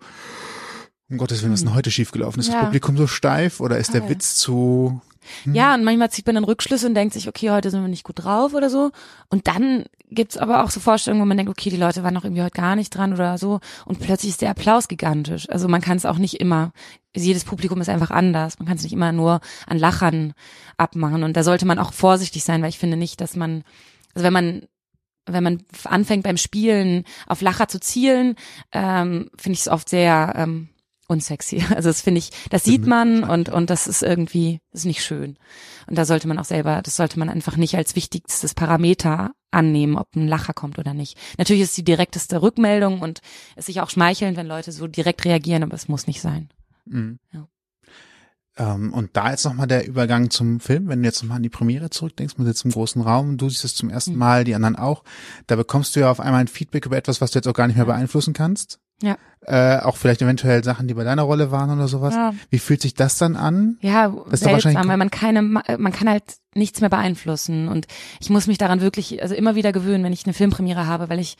um Gottes Willen, was ist denn heute schiefgelaufen? Ist das Ja. Publikum so steif oder ist der Total. Witz zu, Ja, und manchmal zieht man dann Rückschlüsse und denkt sich, okay, heute sind wir nicht gut drauf oder so. Und dann gibt's aber auch so Vorstellungen, wo man denkt, okay, die Leute waren noch irgendwie heute gar nicht dran oder so. Und plötzlich ist der Applaus gigantisch. Also man kann es auch nicht immer, jedes Publikum ist einfach anders. Man kann es nicht immer nur an Lachern abmachen. Und da sollte man auch vorsichtig sein, weil ich finde nicht, dass man, also wenn man wenn man anfängt beim Spielen auf Lacher zu zielen, ähm, finde ich es oft sehr ähm, unsexy. Also das finde ich, das sieht man und und das ist irgendwie das ist nicht schön. Und da sollte man auch selber, das sollte man einfach nicht als wichtigstes Parameter annehmen, ob ein Lacher kommt oder nicht. Natürlich ist die direkteste Rückmeldung und es ist sich auch schmeichelnd, wenn Leute so direkt reagieren, aber es muss nicht sein. Mhm. Ja. Ähm, und da jetzt nochmal der Übergang zum Film, wenn du jetzt nochmal an die Premiere zurückdenkst, man sitzt im großen Raum, du siehst es zum ersten Mhm. Mal, die anderen auch, da bekommst du ja auf einmal ein Feedback über etwas, was du jetzt auch gar nicht mehr beeinflussen kannst. Ja. Äh, auch vielleicht eventuell Sachen, die bei deiner Rolle waren oder sowas. Ja. Wie fühlt sich das dann an? Ja, doch seltsam, wahrscheinlich- weil man keine, man kann halt nichts mehr beeinflussen und ich muss mich daran wirklich, also immer wieder gewöhnen, wenn ich eine Filmpremiere habe, weil ich,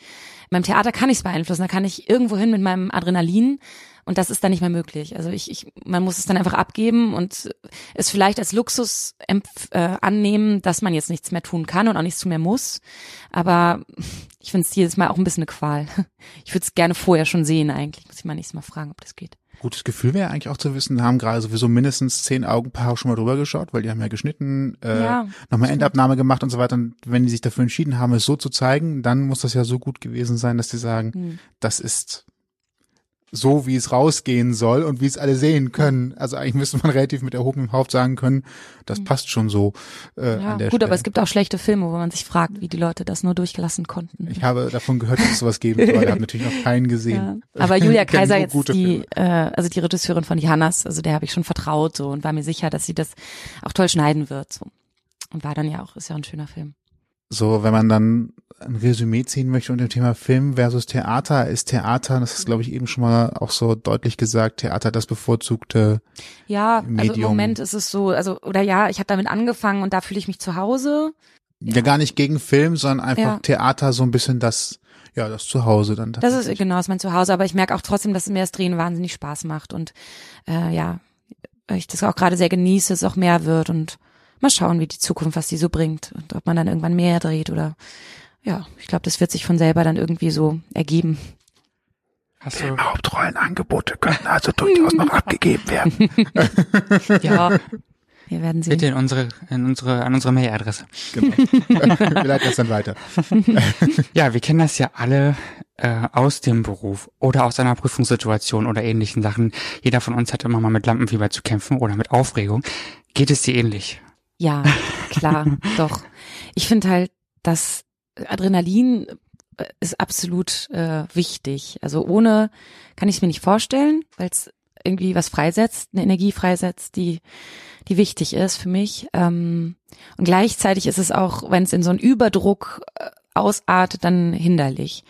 beim Theater kann ich es beeinflussen, da kann ich irgendwo hin mit meinem Adrenalin und das ist dann nicht mehr möglich. Also ich, ich man muss es dann einfach abgeben und es vielleicht als Luxus äh, annehmen, dass man jetzt nichts mehr tun kann und auch nichts mehr muss. Aber ich finde es jedes Mal auch ein bisschen eine Qual. Ich würde es gerne vorher schon sehen eigentlich. Muss ich mal nächstes Mal fragen, ob das geht. Gutes Gefühl wäre eigentlich auch zu wissen, haben gerade sowieso mindestens zehn Augenpaare schon mal drüber geschaut, weil die haben ja geschnitten, äh, Ja, nochmal Endabnahme gemacht und so weiter. Und wenn die sich dafür entschieden haben, es so zu zeigen, dann muss das ja so gut gewesen sein, dass die sagen, Hm. das ist so, wie es rausgehen soll und wie es alle sehen können. Also eigentlich müsste man relativ mit erhobenem Haupt sagen können, das passt schon so äh, Hm. Ja, gut, Stelle. aber es gibt auch schlechte Filme, wo man sich fragt, wie die Leute das nur durchgelassen konnten. ich habe davon gehört, dass es sowas geben soll. Ich habe natürlich noch keinen Ja. gesehen. Aber Julia Kaiser jetzt die, Filme. äh, also die Regisseurin von Die Hannas, also der habe ich schon vertraut so und war mir sicher, dass sie das auch toll schneiden wird. So. Und war dann ja auch, ist ja ein schöner Film. So, wenn man dann ein Resümee ziehen möchte unter dem Thema Film versus Theater, ist Theater, das ist glaube ich eben schon mal auch so deutlich gesagt, Theater das bevorzugte Ja, also im Medium. Moment ist es so, also oder ja, ich habe damit angefangen und da fühle ich mich zu Hause. Ja, gar nicht gegen Film, sondern einfach Ja. Theater so ein bisschen das, ja, das Zuhause dann. Das ist genau, ist mein Zuhause, aber ich merke auch trotzdem, dass mir das Drehen wahnsinnig Spaß macht und äh, ja, ich das auch gerade sehr genieße, es auch mehr wird und mal schauen, wie die Zukunft, was die so bringt und ob man dann irgendwann mehr dreht oder ja, ich glaube, das wird sich von selber dann irgendwie so ergeben. Hast du, Hauptrollenangebote können also durchaus noch abgegeben werden. Ja, wir werden sehen. bitte in unsere, in unsere, an unsere Mailadresse. Genau. Wir leiten das dann weiter. Ja, wir kennen das ja alle äh, aus dem Beruf oder aus einer Prüfungssituation oder ähnlichen Sachen. Jeder von uns hat immer mal mit Lampenfieber zu kämpfen oder mit Aufregung. Geht es dir ähnlich? Ja, klar, doch. Ich finde halt, dass Adrenalin äh, ist absolut äh, wichtig. Also ohne kann ich es mir nicht vorstellen, weil es irgendwie was freisetzt, eine Energie freisetzt, die die wichtig ist für mich. Ähm, und gleichzeitig ist es auch, wenn es in so einen Überdruck äh, ausartet, dann hinderlich.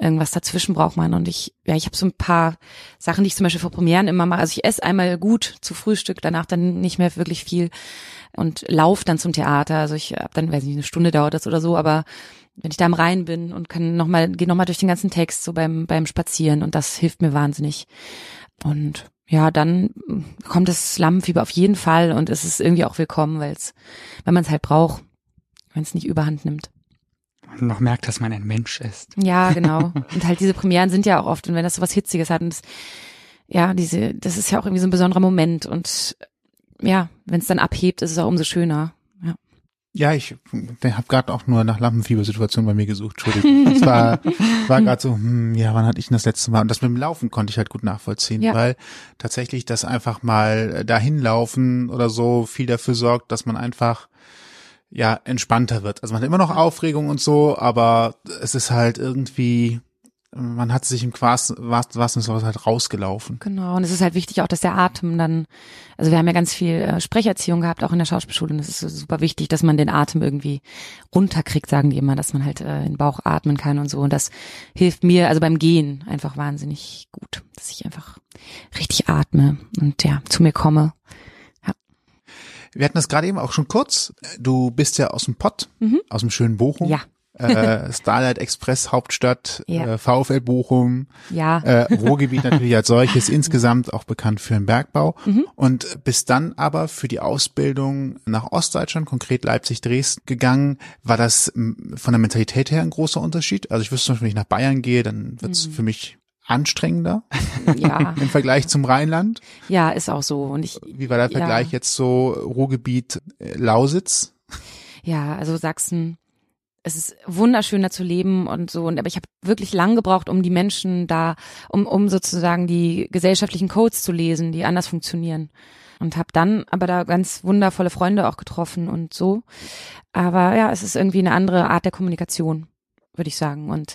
Irgendwas dazwischen braucht man. Und ich, ja, ich habe so ein paar Sachen, die ich zum Beispiel vor Premieren immer mache. Also ich esse einmal gut zu Frühstück, danach dann nicht mehr wirklich viel und lauf dann zum Theater. Also ich habe dann, weiß ich nicht, eine Stunde dauert das oder so, aber wenn ich da am Rhein bin und kann noch mal, gehe nochmal durch den ganzen Text so beim, beim Spazieren und das hilft mir wahnsinnig. Und ja, dann mm, kommt das Lampenfieber auf jeden Fall und es ist irgendwie auch willkommen, weil es, wenn man es halt braucht, wenn es nicht überhand nimmt. Und noch merkt, dass man ein Mensch ist. Ja, genau. und halt diese Premieren sind ja auch oft, und wenn das so was Hitziges hat, und das, ja, diese, das ist ja auch irgendwie so ein besonderer Moment und ja, wenn es dann abhebt, ist es auch umso schöner. Ja. Ich habe gerade auch nur nach Lampenfiebersituationen bei mir gesucht. Entschuldigung. Das war, war gerade so, hm, ja, wann hatte ich denn das letzte Mal? Und das mit dem Laufen konnte ich halt gut nachvollziehen, Ja. weil tatsächlich das einfach mal dahin laufen oder so viel dafür sorgt, dass man einfach ja entspannter wird. Also man hat immer noch Aufregung und so, aber es ist halt irgendwie, man hat sich im wahrsten Sinne halt rausgelaufen. Genau, und es ist halt wichtig auch, dass der Atem dann, also wir haben ja ganz viel äh, Sprecherziehung gehabt, auch in der Schauspielschule, und es ist super wichtig, dass man den Atem irgendwie runterkriegt, sagen die immer, dass man halt äh, in den Bauch atmen kann und so. Und das hilft mir, also beim Gehen einfach wahnsinnig gut, dass ich einfach richtig atme und ja, zu mir komme. Wir hatten das gerade eben auch schon kurz. Du bist ja aus dem Pott, Mhm. aus dem schönen Bochum. Ja. Äh, Starlight Express Hauptstadt, Ja. äh, VfL Bochum, Ja, äh, Ruhrgebiet natürlich als solches, insgesamt auch bekannt für den Bergbau Mhm. und bist dann aber für die Ausbildung nach Ostdeutschland, konkret Leipzig, Dresden gegangen. War das von der Mentalität her ein großer Unterschied? Also ich wüsste zum Beispiel, wenn ich nach Bayern gehe, dann wird es Mhm. für mich anstrengender ja, im Vergleich zum Rheinland. ja, ist auch so. Und ich, Wie war der Ja. Vergleich jetzt so Ruhrgebiet äh, Lausitz? Ja, also Sachsen, es ist wunderschöner zu leben und so. Und aber ich habe wirklich lang gebraucht, um die Menschen da, um, um sozusagen die gesellschaftlichen Codes zu lesen, die anders funktionieren. Und habe dann aber da ganz wundervolle Freunde auch getroffen und so. Aber ja, es ist irgendwie eine andere Art der Kommunikation, würde ich sagen. Und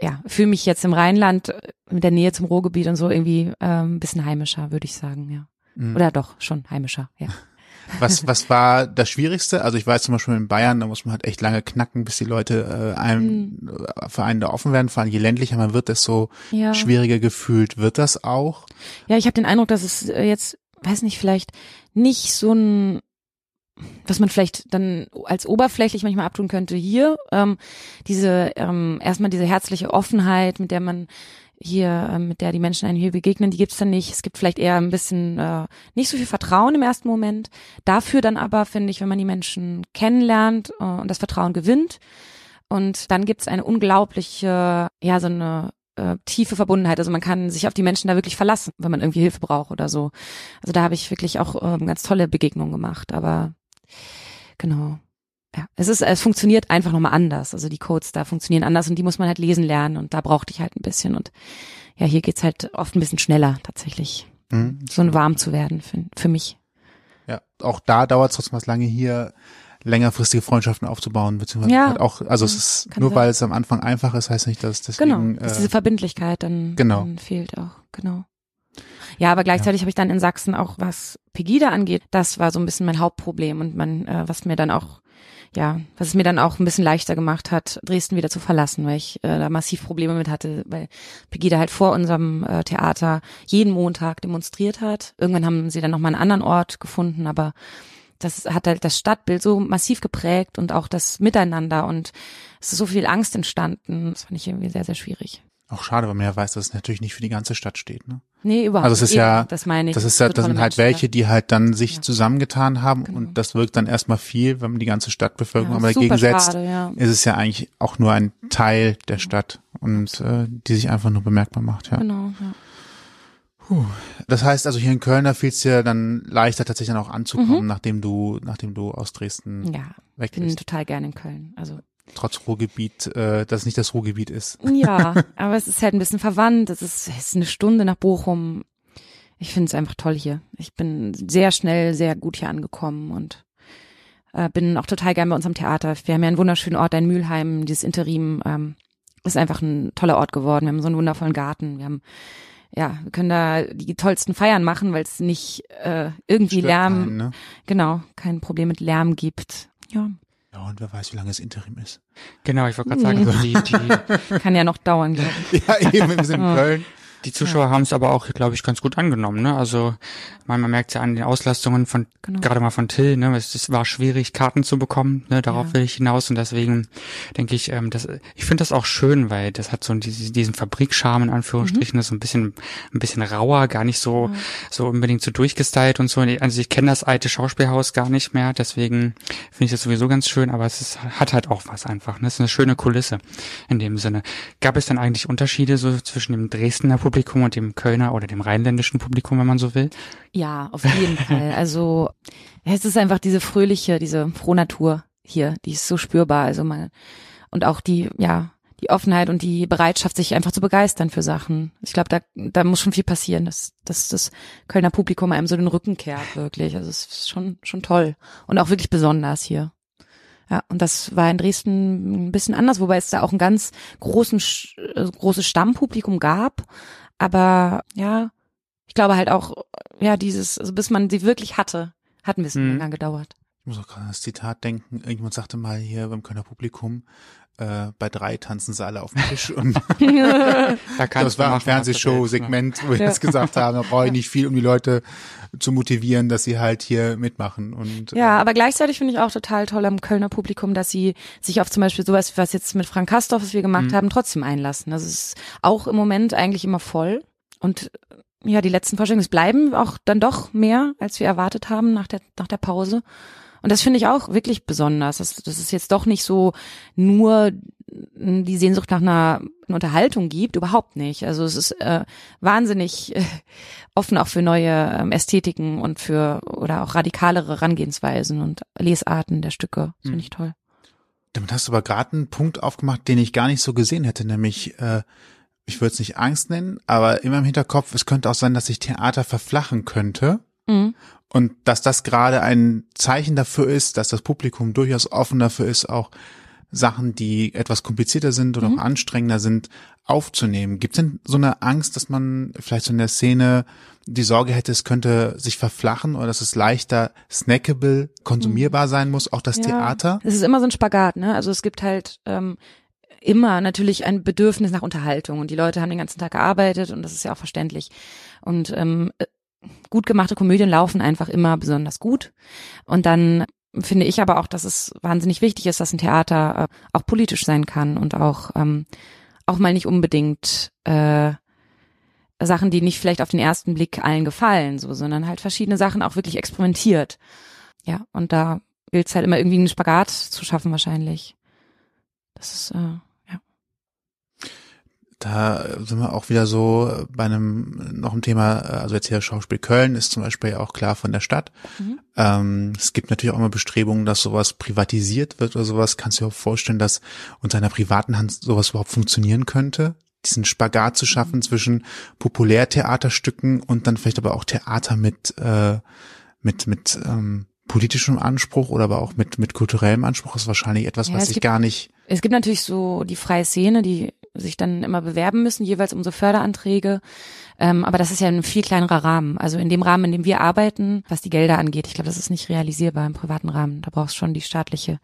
ja, fühle mich jetzt im Rheinland äh, mit der Nähe zum Ruhrgebiet und so irgendwie ähm, ein bisschen heimischer, würde ich sagen, ja. Mhm. Oder doch, schon heimischer, ja. Was, was war das Schwierigste? Also ich weiß zum Beispiel in Bayern, da muss man halt echt lange knacken, bis die Leute äh, einem äh, für einen da offen werden. Vor allem je ländlicher man wird, desto ja. schwieriger gefühlt wird das auch. Ja, ich habe den Eindruck, dass es äh, jetzt, weiß nicht, vielleicht nicht so ein, was man vielleicht dann als oberflächlich manchmal abtun könnte hier, ähm, diese ähm, erstmal diese herzliche Offenheit, mit der man hier, ähm, mit der die Menschen einem hier begegnen, die gibt's dann nicht. Es gibt vielleicht eher ein bisschen äh, nicht so viel Vertrauen im ersten Moment. Dafür dann aber, finde ich, wenn man die Menschen kennenlernt äh, und das Vertrauen gewinnt. Und dann gibt's eine unglaubliche, ja, so eine äh, tiefe Verbundenheit. Also man kann sich auf die Menschen da wirklich verlassen, wenn man irgendwie Hilfe braucht oder so. Also da habe ich wirklich auch ähm, ganz tolle Begegnungen gemacht. Aber genau. Ja, es ist, es funktioniert einfach nochmal anders. Also die Codes da funktionieren anders und die muss man halt lesen lernen und da brauchte ich halt ein bisschen und ja, hier geht's halt oft ein bisschen schneller tatsächlich. Mhm. So ein warm zu werden für, für mich. Ja, auch da dauert es trotzdem was lange hier längerfristige Freundschaften aufzubauen, beziehungsweise Ja. halt auch, also es ist Kann nur sein. weil es am Anfang einfach ist, heißt nicht, dass deswegen Genau, dass äh, diese Verbindlichkeit dann, genau. dann fehlt auch, genau. Ja, aber gleichzeitig habe ich dann in Sachsen auch, was Pegida angeht, das war so ein bisschen mein Hauptproblem und man, äh, was mir dann auch, ja, was es mir dann auch ein bisschen leichter gemacht hat, Dresden wieder zu verlassen, weil ich äh, da massiv Probleme mit hatte, weil Pegida halt vor unserem äh, Theater jeden Montag demonstriert hat. Irgendwann haben sie dann nochmal einen anderen Ort gefunden, aber das hat halt das Stadtbild so massiv geprägt und auch das Miteinander und es ist so viel Angst entstanden. Das fand ich irgendwie sehr, sehr schwierig. Auch schade, weil man ja weiß, dass es natürlich nicht für die ganze Stadt steht. Ne? Nee, überhaupt Also es ist nicht. ja- Eben, das meine ich. Das ist ja, das sind halt Menschen, welche, die halt dann sich Ja. zusammengetan haben Genau. und das wirkt dann erstmal viel, wenn man die ganze Stadtbevölkerung ja, aber dagegen setzt, Schade, ja. ist es ja eigentlich auch nur ein Teil der Stadt und äh, die sich einfach nur bemerkbar macht. Ja. Genau, ja. Das heißt also hier in Köln, da fiel es dir dann leichter tatsächlich dann auch anzukommen, Mhm. nachdem du, nachdem du aus Dresden Ja, weg bin bist. total gerne in Köln. Also Trotz Ruhrgebiet, äh, dass es nicht das Ruhrgebiet ist. ja, aber es ist halt ein bisschen verwandt. Es ist, es ist eine Stunde nach Bochum. Ich finde es einfach toll hier. Ich bin sehr schnell, sehr gut hier angekommen und äh, bin auch total gern bei uns am Theater. Wir haben ja einen wunderschönen Ort, ein Mülheim, dieses Interim ähm, ist einfach ein toller Ort geworden. Wir haben so einen wundervollen Garten. Wir haben ja, wir können da die tollsten Feiern machen, weil es nicht äh, irgendwie Stört Lärm, keinen, ne? genau, kein Problem mit Lärm gibt. Ja, Ja, und wer weiß, wie lange es Interim ist. Genau, ich wollte gerade sagen, also die, die, kann ja noch dauern, glaube ich. Ja, eben, wir sind in. Köln. Die Zuschauer haben es aber auch, glaube ich, ganz gut angenommen. Ne? Also man, man merkt ja an den Auslastungen von Genau. gerade mal von Till, ne, es, es war schwierig, Karten zu bekommen, ne, darauf Ja. will ich hinaus und deswegen denke ich, ähm, das, ich finde das auch schön, weil das hat so diesen, diesen Fabrikscharme in Anführungsstrichen, das ist so ein bisschen, ein bisschen rauer, gar nicht so, so unbedingt so durchgestylt und so. Also ich kenne das alte Schauspielhaus gar nicht mehr, deswegen finde ich das sowieso ganz schön, aber es ist, hat halt auch was einfach, ne, es ist eine schöne Kulisse in dem Sinne. Gab es dann eigentlich Unterschiede so zwischen dem Dresdner Publikum und dem Kölner oder dem rheinländischen Publikum, wenn man so will? Ja, auf jeden Fall. Also es ist einfach diese fröhliche, diese Frohnatur hier, die ist so spürbar. Also man und auch die, ja, die Offenheit und die Bereitschaft, sich einfach zu begeistern für Sachen. Ich glaube, da, da muss schon viel passieren, dass, dass das Kölner Publikum einem so den Rücken kehrt, wirklich. Also es ist schon, schon toll. Und auch wirklich besonders hier. Ja, und das war in Dresden ein bisschen anders, wobei es da auch einen ganz großen, äh, großes Stammpublikum gab. Aber ja, ich glaube halt auch, ja, dieses, also bis man sie wirklich hatte, hat ein bisschen Mhm. länger gedauert. Ich muss auch gerade an das Zitat denken. Irgendjemand sagte mal hier beim Kölner Publikum, äh, bei drei tanzen sie alle auf dem Tisch und Da das war ein ne? Fernsehshow-Segment, wo wir Ja. das gesagt haben. Da brauche ich nicht viel, um die Leute zu motivieren, dass sie halt hier mitmachen. Und Ja, äh, aber gleichzeitig finde ich auch total toll am Kölner Publikum, dass sie sich auf zum Beispiel sowas, was jetzt mit Frank Kastorf, was wir gemacht Mhm. haben, trotzdem einlassen. Also es ist auch im Moment eigentlich immer voll. Und ja, die letzten Vorstellungen, es bleiben auch dann doch mehr, als wir erwartet haben nach der, nach der Pause. Und das finde ich auch wirklich besonders. Das, das ist jetzt doch nicht so nur die Sehnsucht nach einer Unterhaltung gibt, überhaupt nicht. Also es ist äh, wahnsinnig äh, offen auch für neue ähm, Ästhetiken und für oder auch radikalere Herangehensweisen und Lesarten der Stücke. Das finde ich toll. Damit hast du aber gerade einen Punkt aufgemacht, den ich gar nicht so gesehen hätte, nämlich, äh, ich würde es nicht Angst nennen, aber immer im Hinterkopf, es könnte auch sein, dass sich Theater verflachen könnte. Mhm. Und dass das gerade ein Zeichen dafür ist, dass das Publikum durchaus offen dafür ist, auch Sachen, die etwas komplizierter sind oder auch anstrengender sind, aufzunehmen. Gibt es denn so eine Angst, dass man vielleicht so in der Szene die Sorge hätte, es könnte sich verflachen oder dass es leichter snackable, konsumierbar sein muss, auch das Ja. Theater? Es ist immer so ein Spagat, ne? Also es gibt halt ähm, immer natürlich ein Bedürfnis nach Unterhaltung und die Leute haben den ganzen Tag gearbeitet und das ist ja auch verständlich. Und ähm, äh, gut gemachte Komödien laufen einfach immer besonders gut. Und dann finde ich aber auch, dass es wahnsinnig wichtig ist, dass ein Theater äh, auch politisch sein kann und auch ähm, auch mal nicht unbedingt äh, Sachen, die nicht vielleicht auf den ersten Blick allen gefallen, so, sondern halt verschiedene Sachen auch wirklich experimentiert. Ja, und da gilt es halt immer irgendwie einen Spagat zu schaffen wahrscheinlich. Das ist, äh. Da sind wir auch wieder so bei einem noch ein Thema, also jetzt hier Schauspiel Köln ist zum Beispiel ja auch klar von der Stadt. Mhm. Ähm, es gibt natürlich auch immer Bestrebungen, dass sowas privatisiert wird oder sowas. Kannst du dir auch vorstellen, dass unter einer privaten Hand sowas überhaupt funktionieren könnte? Diesen Spagat zu schaffen mhm. zwischen Populärtheaterstücken und dann vielleicht aber auch Theater mit äh, mit mit ähm, politischem Anspruch oder aber auch mit mit kulturellem Anspruch ist wahrscheinlich etwas, ja, was ich gar nicht. Es gibt natürlich so die freie Szene, die sich dann immer bewerben müssen, jeweils um so Förderanträge. Ähm, aber das ist ja ein viel kleinerer Rahmen. Also in dem Rahmen, in dem wir arbeiten, was die Gelder angeht, ich glaube, das ist nicht realisierbar im privaten Rahmen. Da brauchst schon die staatliche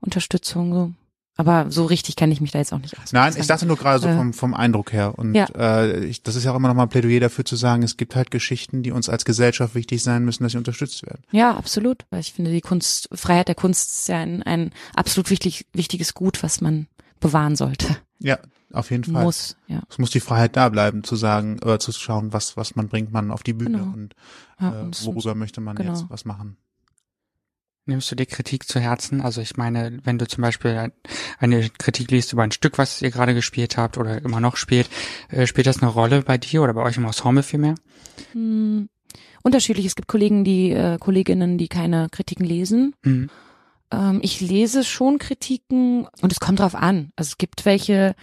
Unterstützung. So. Aber so richtig kenne ich mich da jetzt auch nicht aus. Nein, ich dachte nur gerade so äh, vom, vom Eindruck her. Und ja. äh, ich, das ist ja auch immer noch mal ein Plädoyer dafür zu sagen, es gibt halt Geschichten, die uns als Gesellschaft wichtig sein müssen, dass sie unterstützt werden. Ja, absolut. Weil ich finde, die Kunst, Freiheit der Kunst ist ja ein, ein absolut wichtig, wichtiges Gut, was man bewahren sollte. Ja, auf jeden Fall. Muss, ja. Es muss die Freiheit da bleiben, zu sagen, äh, zu schauen, was, was man bringt man auf die Bühne genau. und, ja, äh, und worüber möchte man genau. jetzt was machen. Nimmst du die Kritik zu Herzen? Also ich meine, wenn du zum Beispiel eine Kritik liest über ein Stück, was ihr gerade gespielt habt oder immer noch spielt, äh, spielt das eine Rolle bei dir oder bei euch im Ensemble vielmehr? Hm, unterschiedlich. Es gibt Kollegen, die äh, Kolleginnen, die keine Kritiken lesen. Mhm. Ähm, ich lese schon Kritiken und es kommt drauf an. Also es gibt welche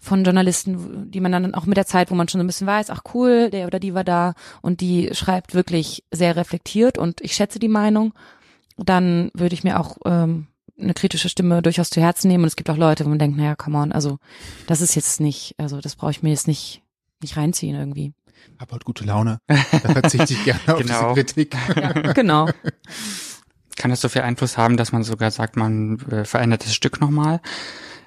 von Journalisten, die man dann auch mit der Zeit, wo man schon so ein bisschen weiß, ach cool, der oder die war da und die schreibt wirklich sehr reflektiert und ich schätze die Meinung dann würde ich mir auch ähm, eine kritische Stimme durchaus zu Herzen nehmen. Und es gibt auch Leute, wo man denkt, naja, come on, also das ist jetzt nicht, also das brauche ich mir jetzt nicht, nicht reinziehen irgendwie. Hab halt gute Laune. Da verzichte ich gerne auf genau. diese Kritik. Ja, genau. Kann das so viel Einfluss haben, dass man sogar sagt, man äh, verändert das Stück nochmal?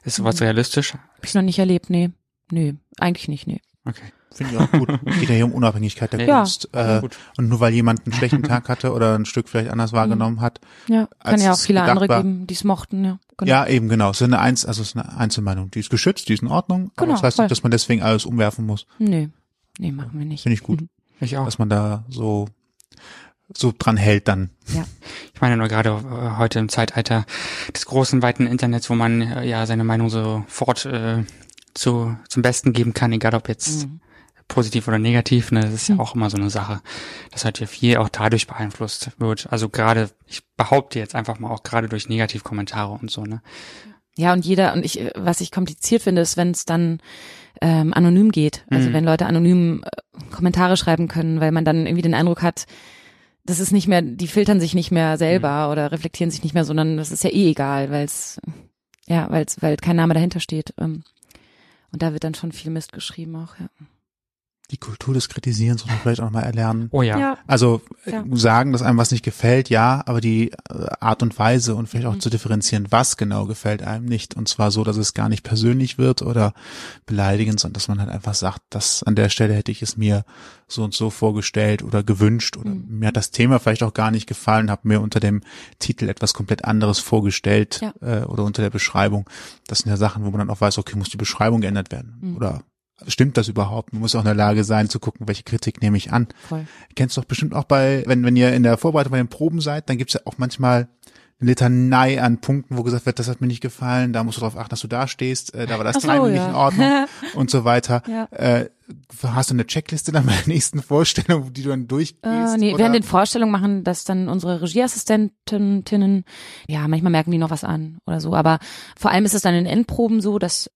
Ist sowas mhm. realistisch? Hab ich noch nicht erlebt, nee. Nee, eigentlich nicht, nee. Okay. Finde ich auch gut. Geht ja hier um Unabhängigkeit der ja, Kunst. Äh, und nur weil jemand einen schlechten Tag hatte oder ein Stück vielleicht anders wahrgenommen hat. Ja, kann ja auch viele andere war. geben, die es mochten, ja. Genau. Ja, eben genau. Es ist eine Einz also es ist eine Einzelmeinung. Die ist geschützt, die ist in Ordnung. Genau, aber das heißt nicht, dass man deswegen alles umwerfen muss. Nee. Nee, machen wir nicht. Finde ich gut. Mhm. Ich auch. Dass man da so so dran hält dann. Ja. Ich meine nur gerade äh, heute im Zeitalter des großen, weiten Internets, wo man äh, ja seine Meinung sofort äh, zu, zum Besten geben kann, egal ob jetzt mhm positiv oder negativ, ne, das ist ja hm. auch immer so eine Sache, dass halt ja viel auch dadurch beeinflusst wird. Also gerade, ich behaupte jetzt einfach mal auch gerade durch Negativkommentare und so, ne. Ja, und jeder, und ich, was ich kompliziert finde, ist, wenn es dann ähm, anonym geht. Also mhm. wenn Leute anonym äh, Kommentare schreiben können, weil man dann irgendwie den Eindruck hat, das ist nicht mehr, die filtern sich nicht mehr selber mhm. oder reflektieren sich nicht mehr, sondern das ist ja eh egal, weil es, ja, weil weil kein Name dahinter steht. Ähm, und da wird dann schon viel Mist geschrieben auch, ja die Kultur des Kritisierens muss man vielleicht auch mal erlernen. Oh ja. ja. Also ja. sagen, dass einem was nicht gefällt, ja, aber die äh, Art und Weise und vielleicht auch mhm. zu differenzieren, was genau gefällt einem nicht. Und zwar so, dass es gar nicht persönlich wird oder beleidigend, sondern dass man halt einfach sagt, dass an der Stelle hätte ich es mir so und so vorgestellt oder gewünscht oder mhm. mir hat das Thema vielleicht auch gar nicht gefallen, habe mir unter dem Titel etwas komplett anderes vorgestellt ja. äh, oder unter der Beschreibung. Das sind ja Sachen, wo man dann auch weiß, okay, muss die Beschreibung geändert werden mhm. oder stimmt das überhaupt? Man muss auch in der Lage sein zu gucken, welche Kritik nehme ich an. Voll. Kennst du doch bestimmt auch bei, wenn, wenn ihr in der Vorbereitung bei den Proben seid, dann gibt's ja auch manchmal eine Litanei an Punkten, wo gesagt wird, das hat mir nicht gefallen, da musst du darauf achten, dass du da stehst, äh, da war das so, Timing ja. nicht in Ordnung und so weiter. Ja. Äh, hast du eine Checkliste dann bei der nächsten Vorstellung, die du dann durchgehst? Äh, nee, oder? während den Vorstellungen machen das dann unsere Regieassistentinnen, ja, manchmal merken die noch was an oder so, aber vor allem ist es dann in Endproben so, dass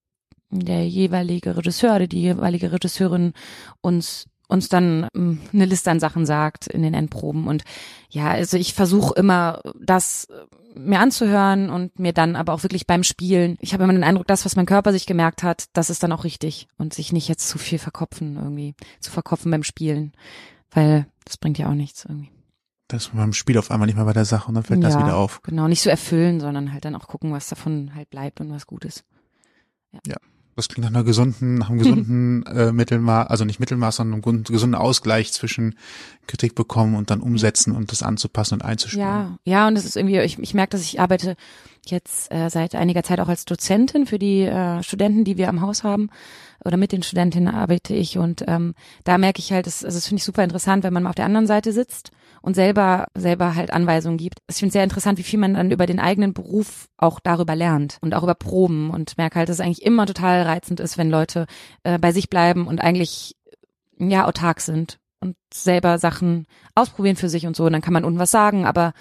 der jeweilige Regisseur oder die jeweilige Regisseurin uns uns dann ähm, eine Liste an Sachen sagt in den Endproben und ja, also ich versuche immer das äh, mir anzuhören und mir dann aber auch wirklich beim Spielen, ich habe immer den Eindruck, das, was mein Körper sich gemerkt hat, das ist dann auch richtig und sich nicht jetzt zu viel verkopfen irgendwie, zu verkopfen beim Spielen, weil das bringt ja auch nichts irgendwie. Das ist beim Spiel auf einmal nicht mehr bei der Sache und dann fällt ja, das wieder auf. Genau, nicht so erfüllen, sondern halt dann auch gucken, was davon halt bleibt und was gut ist. Ja. ja. Das klingt nach einer gesunden, nach einem gesunden äh, Mittelmaß, also nicht Mittelmaß, sondern einem gesunden Ausgleich zwischen Kritik bekommen und dann umsetzen und das anzupassen und einzuspielen. Ja, ja, und es ist irgendwie, ich, ich merke, dass ich arbeite jetzt äh, seit einiger Zeit auch als Dozentin für die äh, Studenten, die wir am Haus haben. Oder mit den Studentinnen arbeite ich und ähm, da merke ich halt, das, also das finde ich super interessant, wenn man mal auf der anderen Seite sitzt und selber, selber halt Anweisungen gibt. Ich finde es sehr interessant, wie viel man dann über den eigenen Beruf auch darüber lernt und auch über Proben und merke halt, dass es eigentlich immer total reizend ist, wenn Leute äh, bei sich bleiben und eigentlich ja autark sind und selber Sachen ausprobieren für sich und so. Und dann kann man unten was sagen, aber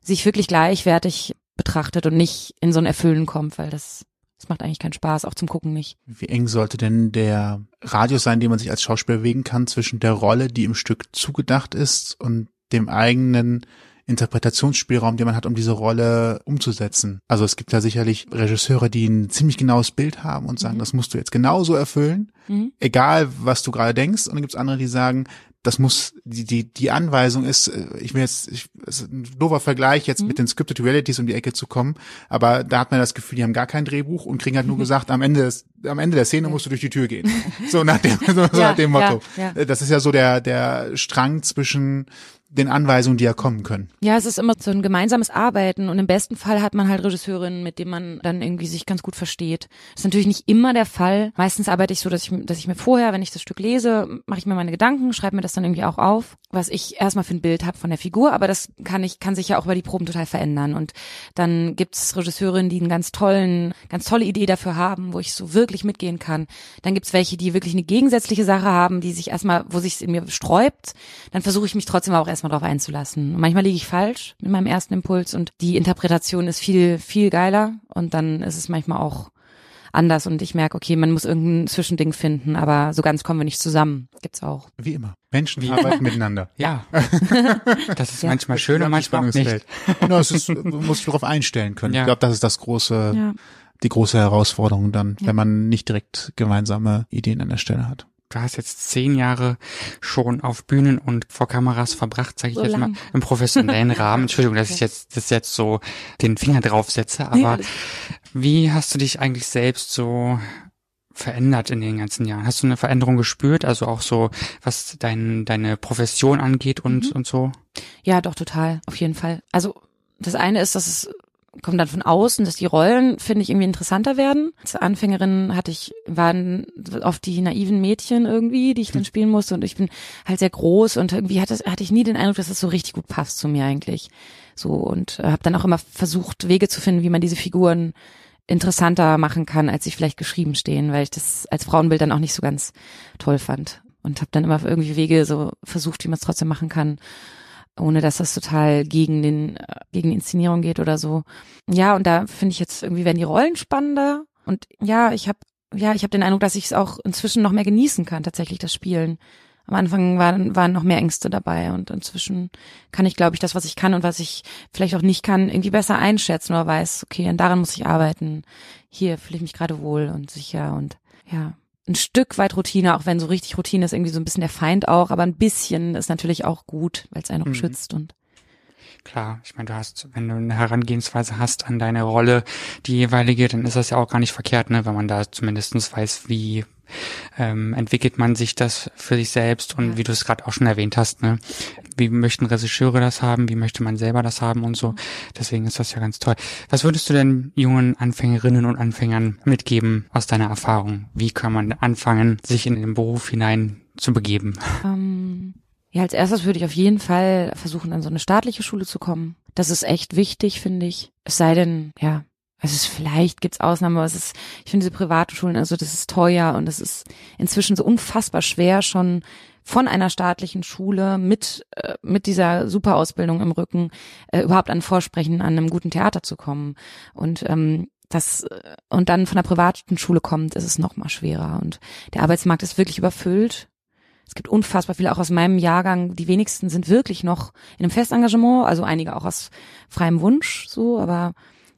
sich wirklich gleichwertig betrachtet und nicht in so ein Erfüllen kommt, weil das das macht eigentlich keinen Spaß, auch zum Gucken nicht. Wie eng sollte denn der Radius sein, den man sich als Schauspieler bewegen kann zwischen der Rolle, die im Stück zugedacht ist und dem eigenen Interpretationsspielraum, den man hat, um diese Rolle umzusetzen. Also es gibt da sicherlich Regisseure, die ein ziemlich genaues Bild haben und sagen, mhm. das musst du jetzt genauso erfüllen, mhm. egal was du gerade denkst. Und dann gibt es andere, die sagen, das muss, die, die, die Anweisung ist, äh, ich will jetzt, ich, ist ein doofer Vergleich, jetzt mhm. mit den Scripted Realities um die Ecke zu kommen, aber da hat man das Gefühl, die haben gar kein Drehbuch und kriegen halt nur gesagt, am Ende des, am Ende der Szene musst du durch die Tür gehen. So nach dem, so, ja, nach dem Motto. Ja, ja. Das ist ja so der, der Strang zwischen den Anweisungen, die ja kommen können. Ja, es ist immer so ein gemeinsames Arbeiten und im besten Fall hat man halt Regisseurinnen, mit denen man dann irgendwie sich ganz gut versteht. Das ist natürlich nicht immer der Fall. Meistens arbeite ich so, dass ich, dass ich mir vorher, wenn ich das Stück lese, mache ich mir meine Gedanken, schreibe mir das dann irgendwie auch auf, was ich erstmal für ein Bild habe von der Figur, aber das kann ich, kann sich ja auch über die Proben total verändern. Und dann gibt's Regisseurinnen, die einen ganz tollen, ganz tolle Idee dafür haben, wo ich so wirklich mitgehen kann. Dann gibt's welche, die wirklich eine gegensätzliche Sache haben, die sich erstmal, wo sich in mir sträubt. Dann versuche ich mich trotzdem auch erstmal drauf einzulassen. manchmal liege ich falsch mit meinem ersten Impuls und die Interpretation ist viel, viel geiler und dann ist es manchmal auch anders und ich merke, okay, man muss irgendein Zwischending finden, aber so ganz kommen wir nicht zusammen. Gibt's auch. Wie immer. Menschen Wie arbeiten miteinander. Ja. Das ist ja. manchmal schön und manchmal auch nicht. Genau, es ist, man muss sich darauf einstellen können. Ja. Ich glaube, das ist das große, ja. Die große Herausforderung dann, wenn man nicht direkt gemeinsame Ideen an der Stelle hat du hast jetzt zehn Jahre schon auf Bühnen und vor Kameras verbracht, sage ich so jetzt lang. mal, im professionellen Rahmen. Entschuldigung, dass ich jetzt das jetzt so den Finger drauf setze, aber nee, wie hast du dich eigentlich selbst so verändert in den ganzen Jahren? Hast du eine Veränderung gespürt, also auch so, was dein, deine Profession angeht und, mhm. und so? Ja, doch, total, auf jeden Fall. Also das eine ist, dass es kommt dann von außen, dass die Rollen, finde ich, irgendwie interessanter werden. Als Anfängerin hatte ich, waren oft die naiven Mädchen irgendwie, die ich dann hm. spielen musste und ich bin halt sehr groß und irgendwie hatte, hatte ich nie den Eindruck, dass das so richtig gut passt zu mir eigentlich. So und äh, habe dann auch immer versucht, Wege zu finden, wie man diese Figuren interessanter machen kann, als sie vielleicht geschrieben stehen, weil ich das als Frauenbild dann auch nicht so ganz toll fand und habe dann immer irgendwie Wege so versucht, wie man es trotzdem machen kann ohne dass das total gegen den äh, gegen die Inszenierung geht oder so. Ja, und da finde ich jetzt irgendwie werden die Rollen spannender und ja, ich habe ja, ich habe den Eindruck, dass ich es auch inzwischen noch mehr genießen kann, tatsächlich das Spielen. Am Anfang waren, waren noch mehr Ängste dabei und inzwischen kann ich, glaube ich, das, was ich kann und was ich vielleicht auch nicht kann, irgendwie besser einschätzen oder weiß, okay, und daran muss ich arbeiten. Hier fühle ich mich gerade wohl und sicher und ja, ein Stück weit Routine, auch wenn so richtig Routine ist irgendwie so ein bisschen der Feind auch, aber ein bisschen ist natürlich auch gut, weil es einen auch mhm. schützt und Klar, ich meine, du hast, wenn du eine Herangehensweise hast an deine Rolle, die jeweilige, dann ist das ja auch gar nicht verkehrt, ne, wenn man da zumindestens weiß, wie ähm, entwickelt man sich das für sich selbst und wie du es gerade auch schon erwähnt hast, ne? Wie möchten Regisseure das haben, wie möchte man selber das haben und so. Deswegen ist das ja ganz toll. Was würdest du denn jungen Anfängerinnen und Anfängern mitgeben aus deiner Erfahrung? Wie kann man anfangen, sich in den Beruf hinein zu begeben? Um, ähm, ja, als erstes würde ich auf jeden Fall versuchen, an so eine staatliche Schule zu kommen. Das ist echt wichtig, finde ich. Es sei denn, ja, also es vielleicht gibt's Ausnahmen, aber es ist, ich finde diese privaten Schulen, also das ist teuer und es ist inzwischen so unfassbar schwer, schon von einer staatlichen Schule mit äh, mit dieser super Ausbildung im Rücken äh, überhaupt an Vorsprechen an einem guten Theater zu kommen und ähm, das äh, und dann von der privaten Schule kommt, ist es noch mal schwerer und der Arbeitsmarkt ist wirklich überfüllt. Es gibt unfassbar viele auch aus meinem Jahrgang. Die wenigsten sind wirklich noch in einem Festengagement, also einige auch aus freiem Wunsch, so, aber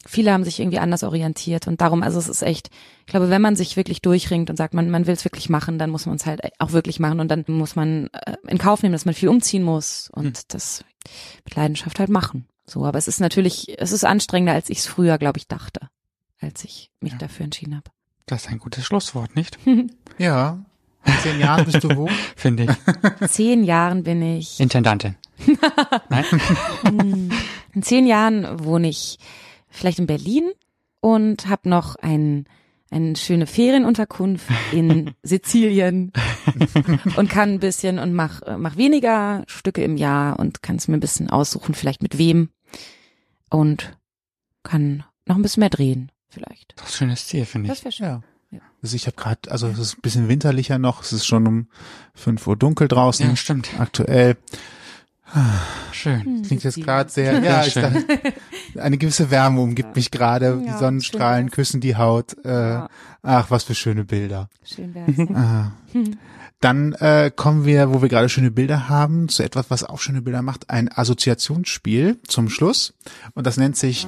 viele haben sich irgendwie anders orientiert und darum, also es ist echt, ich glaube, wenn man sich wirklich durchringt und sagt, man, man will es wirklich machen, dann muss man es halt auch wirklich machen und dann muss man äh, in Kauf nehmen, dass man viel umziehen muss und hm. das mit Leidenschaft halt machen. So, aber es ist natürlich, es ist anstrengender, als ich es früher, glaube ich, dachte, als ich mich ja. dafür entschieden habe. Das ist ein gutes Schlusswort, nicht? ja. In zehn Jahren bist du wo? Finde ich. In zehn Jahren bin ich. Intendantin. Nein? In zehn Jahren wohne ich vielleicht in Berlin und habe noch ein, eine schöne Ferienunterkunft in Sizilien und kann ein bisschen und mach, mach weniger Stücke im Jahr und kann es mir ein bisschen aussuchen, vielleicht mit wem und kann noch ein bisschen mehr drehen, vielleicht. Das ist ein schönes Ziel, finde ich. Das wäre schön. Ja. Ja. Also ich habe gerade, also es ist ein bisschen winterlicher noch, es ist schon um fünf Uhr dunkel draußen, Ja, stimmt. aktuell. Schön. Klingt jetzt gerade sehr, ja, ich schön. dachte, eine gewisse Wärme umgibt mich gerade, die Sonnenstrahlen küssen die Haut. Äh, Ja. Ach, was für schöne Bilder. Schön wär's. Ah. Dann äh, kommen wir, wo wir gerade schöne Bilder haben, zu etwas, was auch schöne Bilder macht, ein Assoziationsspiel zum Schluss. Und das nennt sich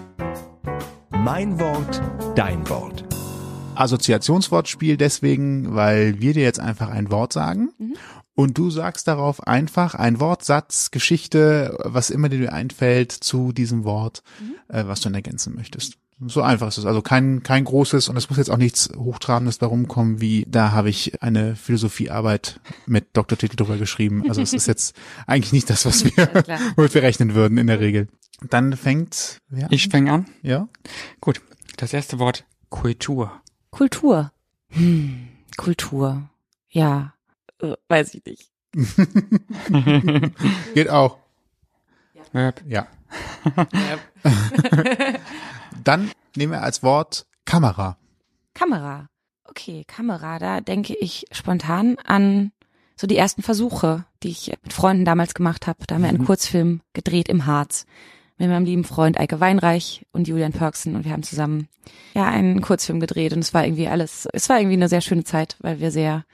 Mein Wort, dein Wort. Assoziationswortspiel deswegen, weil wir dir jetzt einfach ein Wort sagen und du sagst darauf einfach ein Wort, Satz, Geschichte, was immer dir einfällt zu diesem Wort, äh, was du dann ergänzen möchtest. So einfach ist es. Also kein, kein großes und es muss jetzt auch nichts Hochtrabendes darum kommen, wie da habe ich eine Philosophiearbeit mit Doktortitel drüber geschrieben. Also es ist jetzt eigentlich nicht das, was wir, klar. womit wir rechnen würden in der Regel. Dann fängt, wer Ich fange an. ja? Gut. Das erste Wort Kultur. Kultur. Hm, Kultur. Ja, weiß ich nicht. Geht auch. Verb. Ja. Dann nehmen wir als Wort Kamera. Kamera. Okay, Kamera. Da denke ich spontan an so die ersten Versuche, die ich mit Freunden damals gemacht habe. Da haben wir einen Kurzfilm gedreht im Harz mit meinem lieben Freund Eike Weinreich und Julian Perksen und wir haben zusammen ja einen Kurzfilm gedreht und es war irgendwie alles, es war irgendwie eine sehr schöne Zeit, weil wir sehr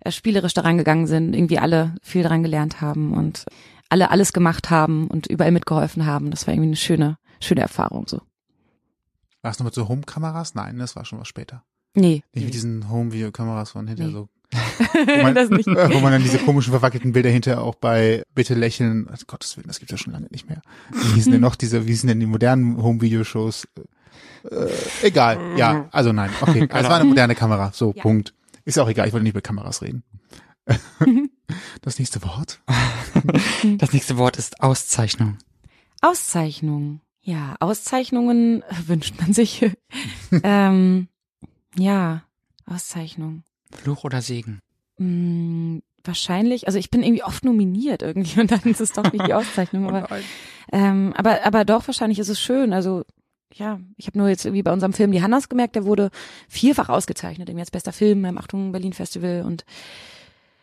äh, spielerisch daran gegangen sind, irgendwie alle viel daran gelernt haben und alle alles gemacht haben und überall mitgeholfen haben. Das war irgendwie eine schöne, schöne Erfahrung so. War es noch mit so Home-Kameras? Nein, das war schon was später. Nee. Nicht mit diesen Home-Video-Kameras von hinter Nee. so. Wo man, das nicht. wo man dann diese komischen verwackelten Bilder hinterher auch bei Bitte lächeln, oh, Gottes Willen, das gibt's ja schon lange nicht mehr. Wie hießen denn noch diese, wie hießen denn die modernen Home-Video-Shows? Äh, egal, ja, also nein, okay. Also es war eine moderne Kamera, so, Ja. Punkt. Ist auch egal, ich wollte nicht über Kameras reden. Das nächste Wort? Das nächste Wort ist Auszeichnung. Auszeichnung. Ja, Auszeichnungen wünscht man sich. ähm, ja, Auszeichnung. Fluch oder Segen. Hm, wahrscheinlich, also ich bin irgendwie oft nominiert irgendwie und dann ist es doch nicht die Auszeichnung. Aber, ähm, aber, aber doch, wahrscheinlich ist es schön. Also ja, ich habe nur jetzt irgendwie bei unserem Film Die Hannas gemerkt, der wurde vielfach ausgezeichnet, irgendwie als bester Film beim Achtung Berlin Festival und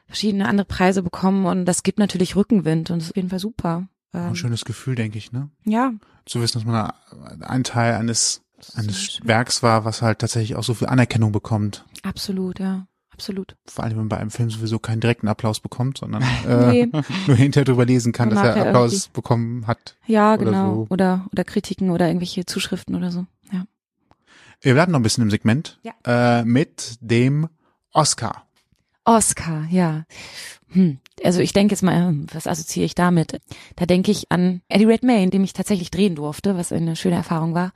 verschiedene andere Preise bekommen und das gibt natürlich Rückenwind und das ist auf jeden Fall super. Ein Ähm, schönes Gefühl, denke ich, ne? ja, Zu wissen, dass man da ein Teil eines, eines. Werks war, was halt tatsächlich auch so viel Anerkennung bekommt. absolut, ja, absolut. Vor allem, wenn man bei einem Film sowieso keinen direkten Applaus bekommt, sondern äh, Nee. nur hinterher drüber lesen kann, Und dass er Applaus irgendwie- bekommen hat. Ja, Oder genau. so. Oder, oder Kritiken oder irgendwelche Zuschriften oder so. Ja. Wir bleiben noch ein bisschen im Segment Ja. äh, mit dem Oscar. Oscar, ja. Hm. Also ich denke jetzt mal, hm, was assoziiere ich damit? Da denke ich an Eddie Redmayne, den ich tatsächlich drehen durfte, was eine schöne Erfahrung war,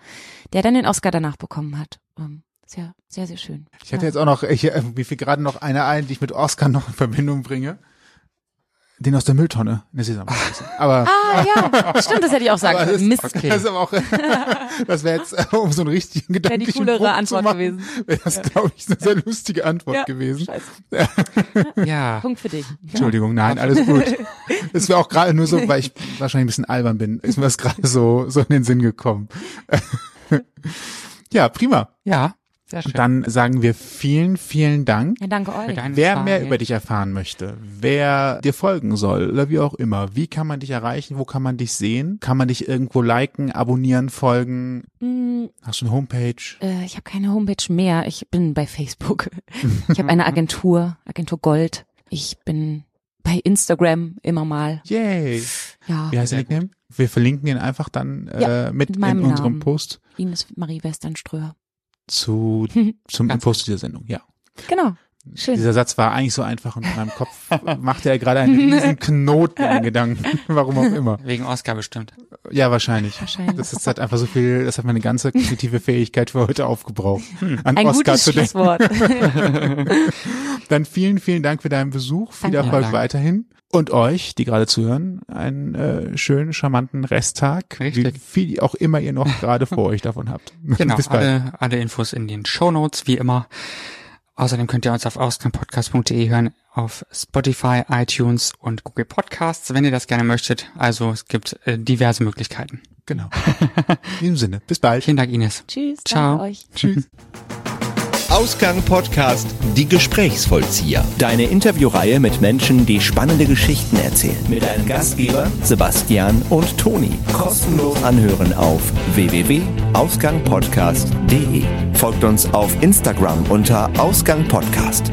der dann den Oscar danach bekommen hat. Ähm, Sehr, sehr, sehr schön. Ich hatte ja. jetzt auch noch, ich, äh, mir fiel gerade noch eine ein, die ich mit Oscar noch in Verbindung bringe. Den aus der Mülltonne in der Sesamstraße. Aber Ah, ja, stimmt, das hätte ich auch sagen können. das- Mist. Okay. das ist aber auch, das wäre jetzt, um so einen richtigen Wäre Gedanken die coolere Antwort gewesen. Wäre das, glaube ich, eine sehr lustige Antwort Ja, gewesen. Scheiße. Ja. Punkt für dich. Entschuldigung, nein, alles gut. Es wäre auch gerade nur so, weil ich wahrscheinlich ein bisschen albern bin, ist mir das gerade so, so in den Sinn gekommen. ja, prima. Ja. Sehr schön. Dann sagen wir vielen, vielen Dank. Ja, danke euch. Wer Frage. mehr über dich erfahren möchte, wer dir folgen soll oder wie auch immer, wie kann man dich erreichen, wo kann man dich sehen? Kann man dich irgendwo liken, abonnieren, folgen? Hm, Hast du eine Homepage? äh, ich habe keine Homepage mehr. Ich bin bei Facebook. Ich habe eine Agentur, Agentur Gold. Ich bin bei Instagram immer mal. Yay! Ja, Wie heißt der Nickname? Wir verlinken ihn einfach dann Ja, äh, mit mit in unserem Namen. Post Ines Marie Westernströer. Zu zum Infos zu dieser Sendung. Ja. Genau. Schön. Dieser Satz war eigentlich so einfach und in meinem Kopf machte er gerade einen riesen Knoten in Gedanken. Warum auch immer. Wegen Oscar bestimmt. Ja, wahrscheinlich. Wahrscheinlich. Das ist halt einfach so viel, das hat meine ganze kognitive Fähigkeit für heute aufgebraucht. An Ein Oscar gutes zu denken. Schlusswort. Dann vielen, vielen Dank für deinen Besuch. Viel Danke. Erfolg weiterhin. Und euch, die gerade zuhören, einen äh, schönen, charmanten Resttag. Richtig. Wie viel auch immer ihr noch gerade vor euch davon habt. Genau, Bis bald. alle, alle Infos in den Show Notes wie immer. Außerdem könnt ihr uns auf ausgangpodcast.de hören, auf Spotify, iTunes und Google Podcasts, wenn ihr das gerne möchtet. Also es gibt äh, diverse Möglichkeiten. Genau. In diesem Sinne, bis bald. Vielen Dank, Ines. Tschüss. Ciao. Danke euch. Tschüss. Ausgang Podcast Die Gesprächsvollzieher. Deine Interviewreihe mit Menschen, die spannende Geschichten erzählen. Mit deinen Gastgeber Sebastian und Toni. Kostenlos anhören auf www.ausgangpodcast.de. Folgt uns auf Instagram unter Ausgang Podcast.